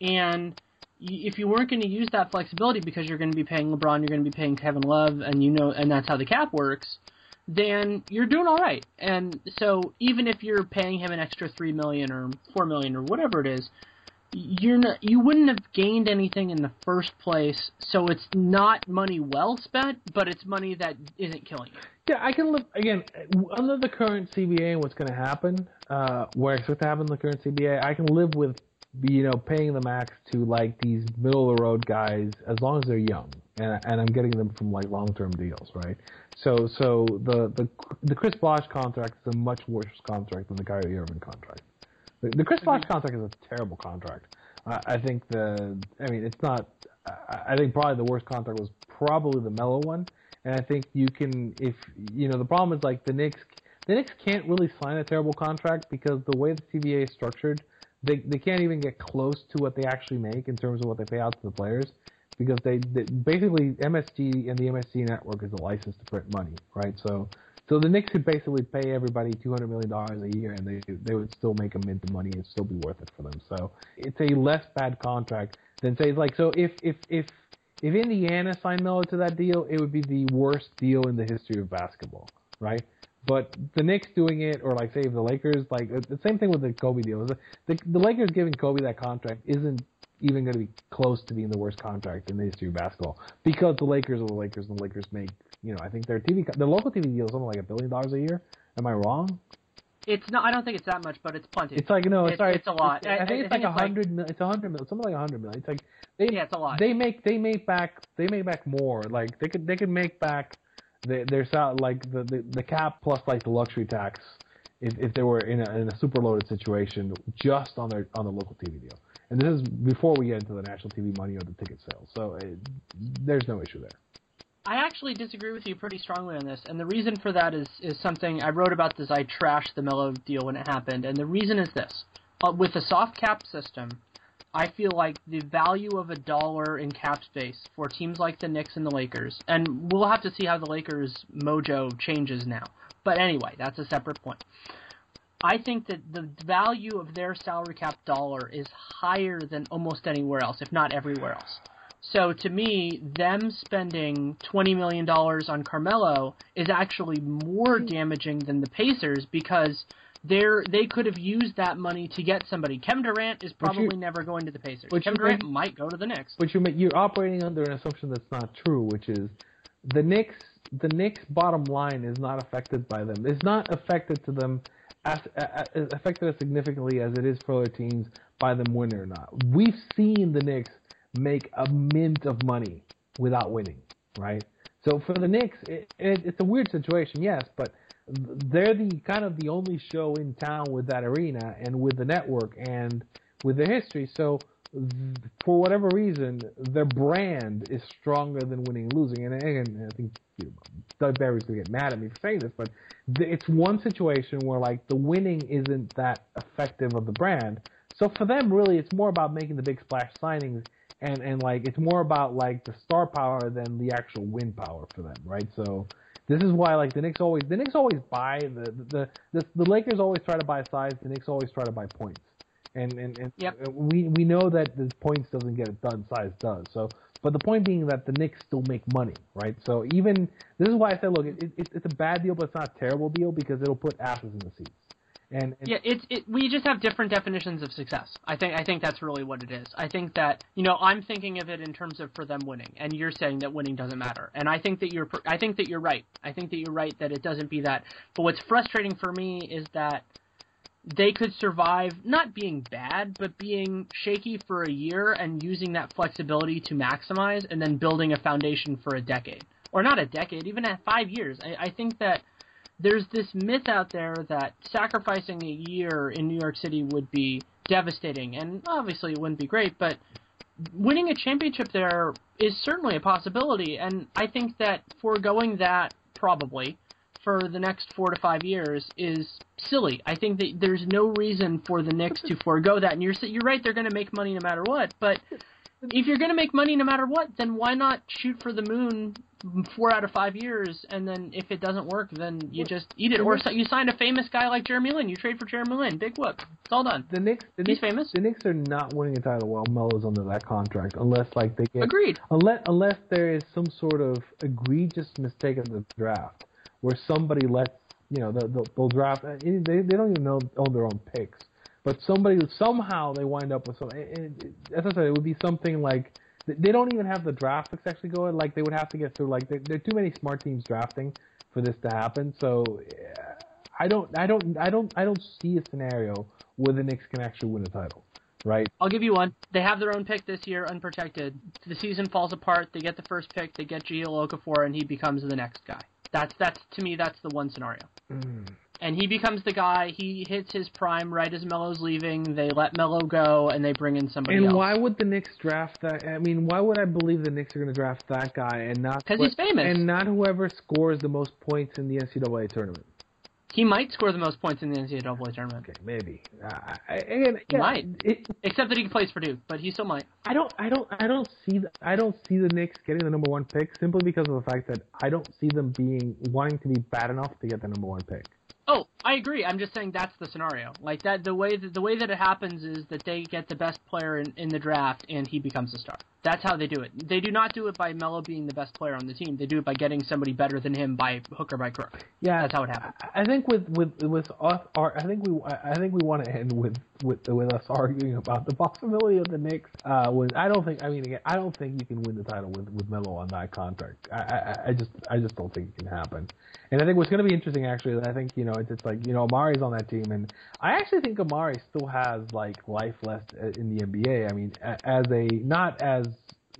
And if you weren't going to use that flexibility because you're going to be paying LeBron, you're going to be paying Kevin Love, and you know, and that's how the cap works, then you're doing all right. And so even if you're paying him an extra three million or four million or whatever it is, you're not, you wouldn't have gained anything in the first place. So it's not money well spent, but it's money that isn't killing you. Yeah, I can live again under the current CBA and what's going to happen. Uh, what I expect to happen in the current CBA, I can live with you know paying the max to like these middle of the road guys as long as they're young, and and I'm getting them from like long term deals, right? So so the the the Chris Bosh contract is a much worse contract than the Kyrie Irving contract. The, the Chris Bosh contract is a terrible contract. I I think the I mean it's not I think probably the worst contract was probably the Melo one. And I think you can, if you know, the problem is like the Knicks. The Knicks can't really sign a terrible contract because the way the CBA is structured, they they can't even get close to what they actually make in terms of what they pay out to the players because they, they basically MSG and the MSG network is a license to print money, right? So so the Knicks could basically pay everybody two hundred million dollars a year, and they they would still make a mint of money and still be worth it for them. So it's a less bad contract than say like so if if if if Indiana signed Melo to that deal, it would be the worst deal in the history of basketball, right? But the Knicks doing it, or like say the Lakers, like the same thing with the Kobe deal. The, the, the Lakers giving Kobe that contract isn't even going to be close to being the worst contract in the history of basketball because the Lakers are the Lakers, and the Lakers make, you know, I think their TV, the local TV deal is something like a billion dollars a year. Am I wrong? It's not. I don't think it's that much, but it's plenty. It's like no, it's, sorry, it's, it's a lot. I, I think it's like a hundred million. It's a hundred million. Something like a hundred million. It's like they, yeah, it's a lot. They make they make back they make back more. Like they could they could make back the, their sal like the, the the cap plus like the luxury tax if if they were in a in a super loaded situation just on their on the local TV deal. And this is before we get into the national TV money or the ticket sales. So it, there's no issue there. I actually disagree with you pretty strongly on this, and the reason for that is is something I wrote about this. I trashed the Melo deal when it happened, and the reason is this: uh, with a soft cap system, I feel like the value of a dollar in cap space for teams like the Knicks and the Lakers, and we'll have to see how the Lakers' mojo changes now. But anyway, that's a separate point. I think that the value of their salary cap dollar is higher than almost anywhere else, if not everywhere else. So to me, them spending $20 million on Carmelo is actually more damaging than the Pacers because they're, they could have used that money to get somebody. Kevin Durant is probably you, never going to the Pacers. Kevin Durant make, might go to the Knicks. But you, you're operating under an assumption that's not true, which is the Knicks, the Knicks' bottom line is not affected by them. It's not affected to them as, as affected as significantly as it is for other teams by them winning or not. We've seen the Knicks make a mint of money without winning, right? So for the Knicks, it, it, it's a weird situation, yes, but they're the kind of the only show in town with that arena and with the network and with the history. So for whatever reason, their brand is stronger than winning and losing. And again, I think you know, Doug Berri's gonna get mad at me for saying this, but it's one situation where like the winning isn't that effective of the brand. So for them, really, it's more about making the big splash signings and and like it's more about like the star power than the actual win power for them, right? So this is why like the Knicks always the Knicks always buy the the the, the Lakers always try to buy size, the Knicks always try to buy points. And and, and yep. Uh, we we know that the points doesn't get it done, size does. So but the point being that the Knicks still make money, right? So even this is why I said, look, it, it, it's a bad deal, but it's not a terrible deal because it'll put asses in the seats. And, and yeah, it's it, we just have different definitions of success. I think I think that's really what it is. I think that you know I'm thinking of it in terms of for them winning, and you're saying that winning doesn't matter. And I think that you're I think that you're right. I think that you're right that it doesn't be that. But what's frustrating for me is that they could survive not being bad, but being shaky for a year and using that flexibility to maximize, and then building a foundation for a decade or not a decade, even at five years. I, I think that there's this myth out there that sacrificing a year in New York City would be devastating, and obviously it wouldn't be great, but winning a championship there is certainly a possibility, and I think that foregoing that probably for the next four to five years is silly. I think that there's no reason for the Knicks to forego that, and you're you're right, they're going to make money no matter what, but if you're going to make money no matter what, then why not shoot for the moon four out of five years, and then if it doesn't work, then you just eat it. Or you sign a famous guy like Jeremy Lin. You trade for Jeremy Lin. Big whoop. It's all done. The Knicks, the He's Knicks, famous. The Knicks are not winning a title while Melo's under that contract, unless like they get agreed. Unless unless there is some sort of egregious mistake in the draft where somebody lets you know they'll, they'll draft. Uh, they they don't even know own their own picks but somebody somehow they wind up with something. As I said, it would be something like they don't even have the draft picks actually going. Like they would have to get through. Like there, there are too many smart teams drafting for this to happen. So I don't, I don't, I don't, I don't see a scenario where the Knicks can actually win a title. Right. I'll give you one. They have their own pick this year, unprotected. The season falls apart. They get the first pick. They get Jahlil Okafor, and he becomes the next guy. That's that's to me. That's the one scenario. Mm. And he becomes the guy. He hits his prime right as Melo's leaving. They let Melo go, and they bring in somebody and else. why would the Knicks draft that? I mean, why would I believe the Knicks are going to draft that guy and not because he's famous. and not whoever scores the most points in the NCAA tournament? He might score the most points in the NCAA tournament, Okay, maybe. Uh, I- again, He yeah, might. It, except that he plays for Duke, but he still might. I don't, I don't, I don't see, the, I don't see the Knicks getting the number one pick simply because of the fact that I don't see them being wanting to be bad enough to get the number one pick. Oh, I agree. I'm just saying that's the scenario. Like that, the way that the way that it happens is that they get the best player in, in the draft, and he becomes a star. That's how they do it. They do not do it by Melo being the best player on the team. They do it by getting somebody better than him by hook or by crook. Yeah, That's how it happens. I think with with with us, our, I think we I think we want to end with with with us arguing about the possibility of the Knicks. Uh, with I don't think I mean again I don't think you can win the title with with Melo on that contract. I I, I just I just don't think it can happen. And I think what's going to be interesting actually, is I think you know it's just like you know Amar'e's on that team, and I actually think Amar'e still has like life left uh, in the NBA. I mean, as a not as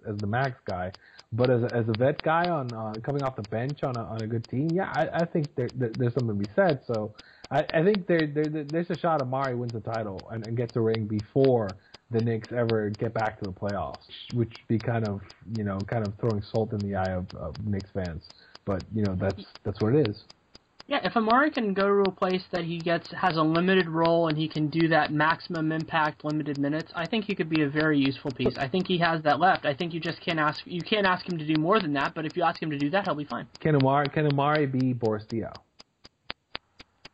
as the max guy, but as a, as a vet guy on uh, coming off the bench on a on a good team, yeah, I, I think there, there there's something to be said. So I, I think there, there there's a shot Amar'e wins the title and, and gets a ring before the Knicks ever get back to the playoffs, which be kind of you know kind of throwing salt in the eye of, of Knicks fans. But you know that's that's what it is. Yeah, if Amar'e can go to a place that he gets has a limited role and he can do that maximum impact limited minutes, I think he could be a very useful piece. I think he has that left. I think you just can't ask you can't ask him to do more than that, but if you ask him to do that, he'll be fine. Can Amar'e can Amar'e be Boris Diaw?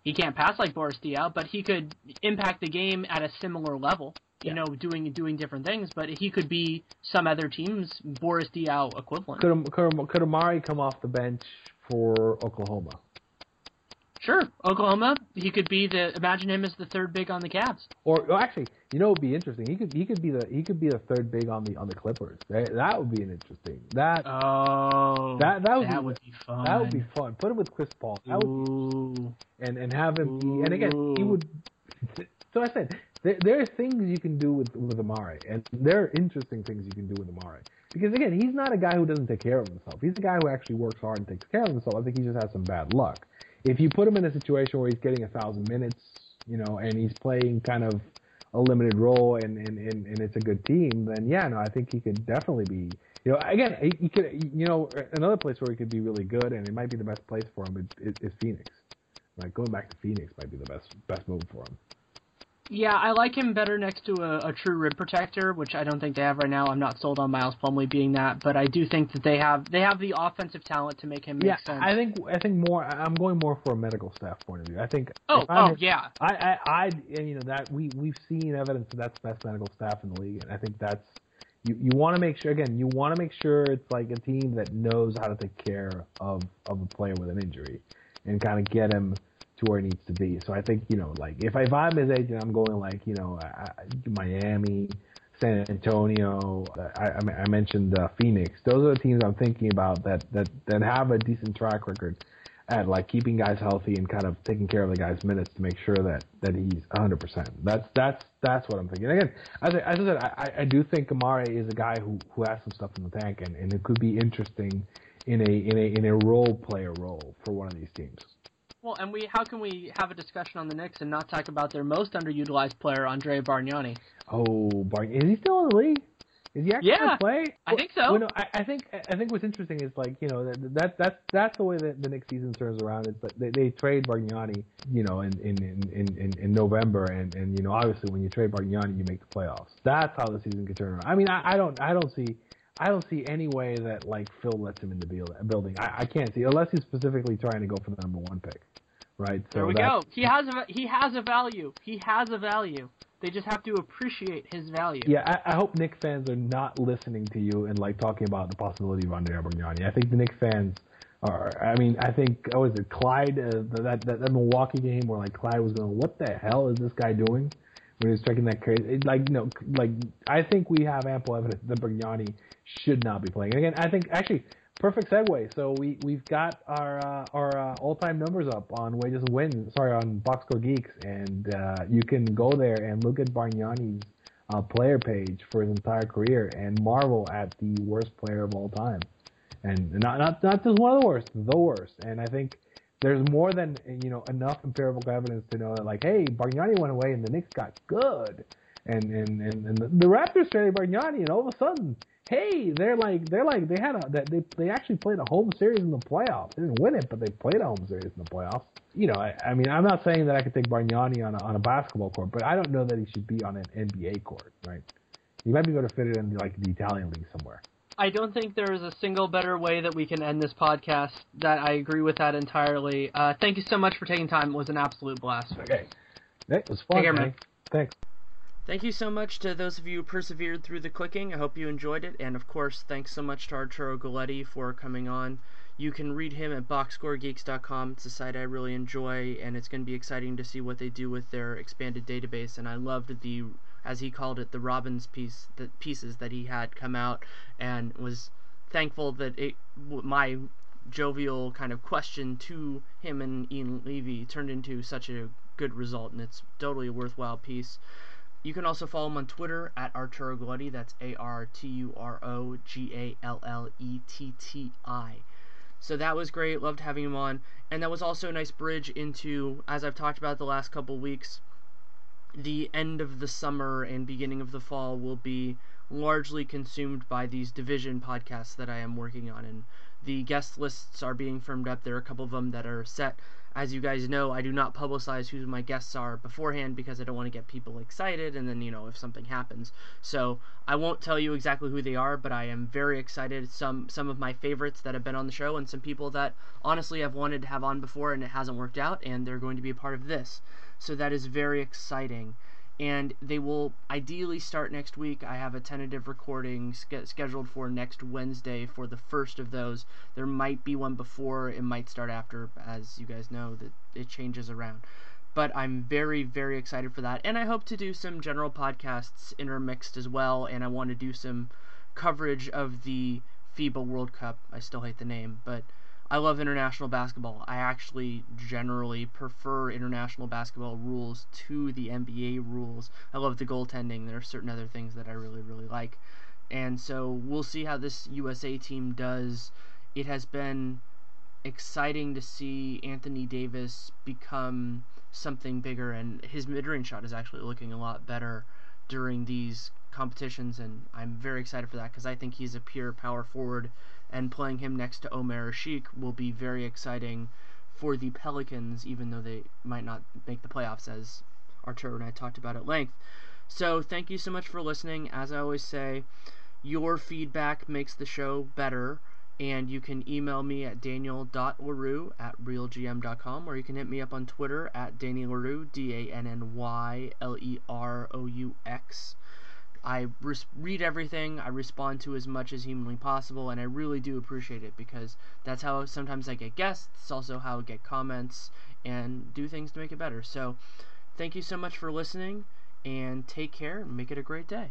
He can't pass like Boris Diaw, but he could impact the game at a similar level. You know, doing doing different things, but he could be some other team's Boris Diaw equivalent. Could could, could Amar'e come off the bench for Oklahoma? Sure, Oklahoma. He could be the. Imagine him as the third big on the Cavs. Or, or actually, you know, it'd be interesting. He could he could be the he could be the third big on the on the Clippers. That, that would be an interesting. That Oh, that that would that be would be fun. that would be fun. Put him with Chris Paul. That would, Ooh. and and have him. Be, and again, he would. So I said there, there are things you can do with with Amar'e, and there are interesting things you can do with Amar'e. Because again, he's not a guy who doesn't take care of himself. He's a guy who actually works hard and takes care of himself. I think he just has some bad luck. If you put him in a situation where he's getting a thousand minutes, you know, and he's playing kind of a limited role and, and, and, and it's a good team, then yeah, no, I think he could definitely be. You know, again, he, he could. You know, another place where he could be really good, and it might be the best place for him is, is Phoenix. Like going back to Phoenix might be the best best move for him. Yeah, I like him better next to a, a true rib protector, which I don't think they have right now. I'm not sold on Miles Plumlee being that, but I do think that they have they have the offensive talent to make him make Yeah, sense. I think I think more. I'm going more for a medical staff point of view. I think. oh, oh yeah. I, I, I, you know that we we've seen evidence that that's the best medical staff in the league, and I think that's you. You want to make sure again. You want to make sure it's like a team that knows how to take care of of a player with an injury, and kind of get him to where he needs to be. So I think you know, like if, I, if I'm his agent, I'm going like you know, I, Miami, San Antonio. I, I, mentioned uh, Phoenix. Those are the teams I'm thinking about that that that have a decent track record at like keeping guys healthy and kind of taking care of the guy's minutes to make sure that that he's 100%. That's that's that's what I'm thinking. Again, as I, as I said, I, I do think Amar'e is a guy who who has some stuff in the tank and, and it could be interesting in a in a in a role player role for one of these teams. Well, and we how can we have a discussion on the Knicks and not talk about their most underutilized player, Andre Bargnani? Oh, Bar- is he still in the league? Is he actually Yeah, play? I think so. Well, no, I, I think I think what's interesting is like you know that, that that's that's the way that the Knicks season turns around. It's like they, they trade Bargnani, you know, in in, in, in in November, and and you know obviously when you trade Bargnani, you make the playoffs. That's how the season can turn around. I mean, I, I don't I don't see. I don't see any way that like Phil lets him in the building. I, I can't see unless he's specifically trying to go for the number one pick, right? So There we go. He has a he has a value. He has a value. They just have to appreciate his value. Yeah, I, I hope Knicks fans are not listening to you and like talking about the possibility of Andre Bargnani. I think the Knicks fans are. I mean, I think oh, was it Clyde uh, that, that that Milwaukee game where like Clyde was going, "What the hell is this guy doing?" When he was striking that crazy, it, like you know, like I think we have ample evidence that Bargnani should not be playing. And again, I think actually perfect segue. So we we've got our uh, our uh, all time numbers up on wages and wins. Sorry, on Box Geeks, and uh, you can go there and look at Bargnani's uh, player page for his entire career and marvel at the worst player of all time. And not not not just one of the worst, the worst. And I think there's more than you know enough empirical evidence to know that like, hey, Bargnani went away and the Knicks got good, and and and, and the, the Raptors traded Bargnani, and all of a sudden, hey, they're like they're like they had a they they actually played a home series in the playoffs. They didn't win it, but they played a home series in the playoffs. You know, I, I mean, I'm not saying that I could take Bargnani on a, on a basketball court, but I don't know that he should be on an NBA court, right? He might be able to fit it in like the Italian league somewhere. I don't think there is a single better way that we can end this podcast. That I agree with that entirely. Uh, thank you so much for taking time. It was an absolute blast. Okay, it was fun. Take care, man. Thanks. Thank you so much to those of you who persevered through the clicking. I hope you enjoyed it. And of course, thanks so much to Arturo Galletti for coming on. You can read him at boxscoregeeks.com. It's a site I really enjoy, and it's going to be exciting to see what they do with their expanded database. And I loved the, as he called it, the Robins piece, the pieces that he had come out, and was thankful that it, my jovial kind of question to him and Ian Levy turned into such a good result, and it's totally a worthwhile piece. You can also follow him on Twitter at Arturo. That's A R T U R O G A L L E T T I. So that was great. Loved having him on. And that was also a nice bridge into, as I've talked about the last couple weeks, the end of the summer and beginning of the fall will be largely consumed by these division podcasts that I am working on. And the guest lists are being firmed up. There are a couple of them that are set. As you guys know, I do not publicize who my guests are beforehand because I don't want to get people excited and then, you know, if something happens. So I won't tell you exactly who they are, but I am very excited. Some some of my favorites that have been on the show and some people that honestly I've wanted to have on before and it hasn't worked out and they're going to be a part of this. So that is very exciting and they will ideally start next week. I have a tentative recording ske- scheduled for next Wednesday for the first of those. There might be one before, it might start after, as you guys know that it changes around. But I'm very, very excited for that, and I hope to do some general podcasts intermixed as well. And I want to do some coverage of the FIBA World Cup. I still hate the name, but I love international basketball. I actually generally prefer international basketball rules to the NBA rules. I love the goaltending. There are certain other things that I really, really like. And so we'll see how this USA team does. It has been exciting to see Anthony Davis become something bigger, and his mid range shot is actually looking a lot better during these competitions, and I'm very excited for that because I think he's a pure power forward and playing him next to Omer Asik will be very exciting for the Pelicans, even though they might not make the playoffs, as Arturo and I talked about at length. So, thank you so much for listening. As I always say, your feedback makes the show better, and you can email me at daniel.leroux at realgm.com, or you can hit me up on Twitter at dannyleroux, D A N N Y L E R O U X. I res- read everything, I respond to as much as humanly possible, and I really do appreciate it because that's how sometimes I get guests, it's also how I get comments and do things to make it better. So, thank you so much for listening, and take care and make it a great day.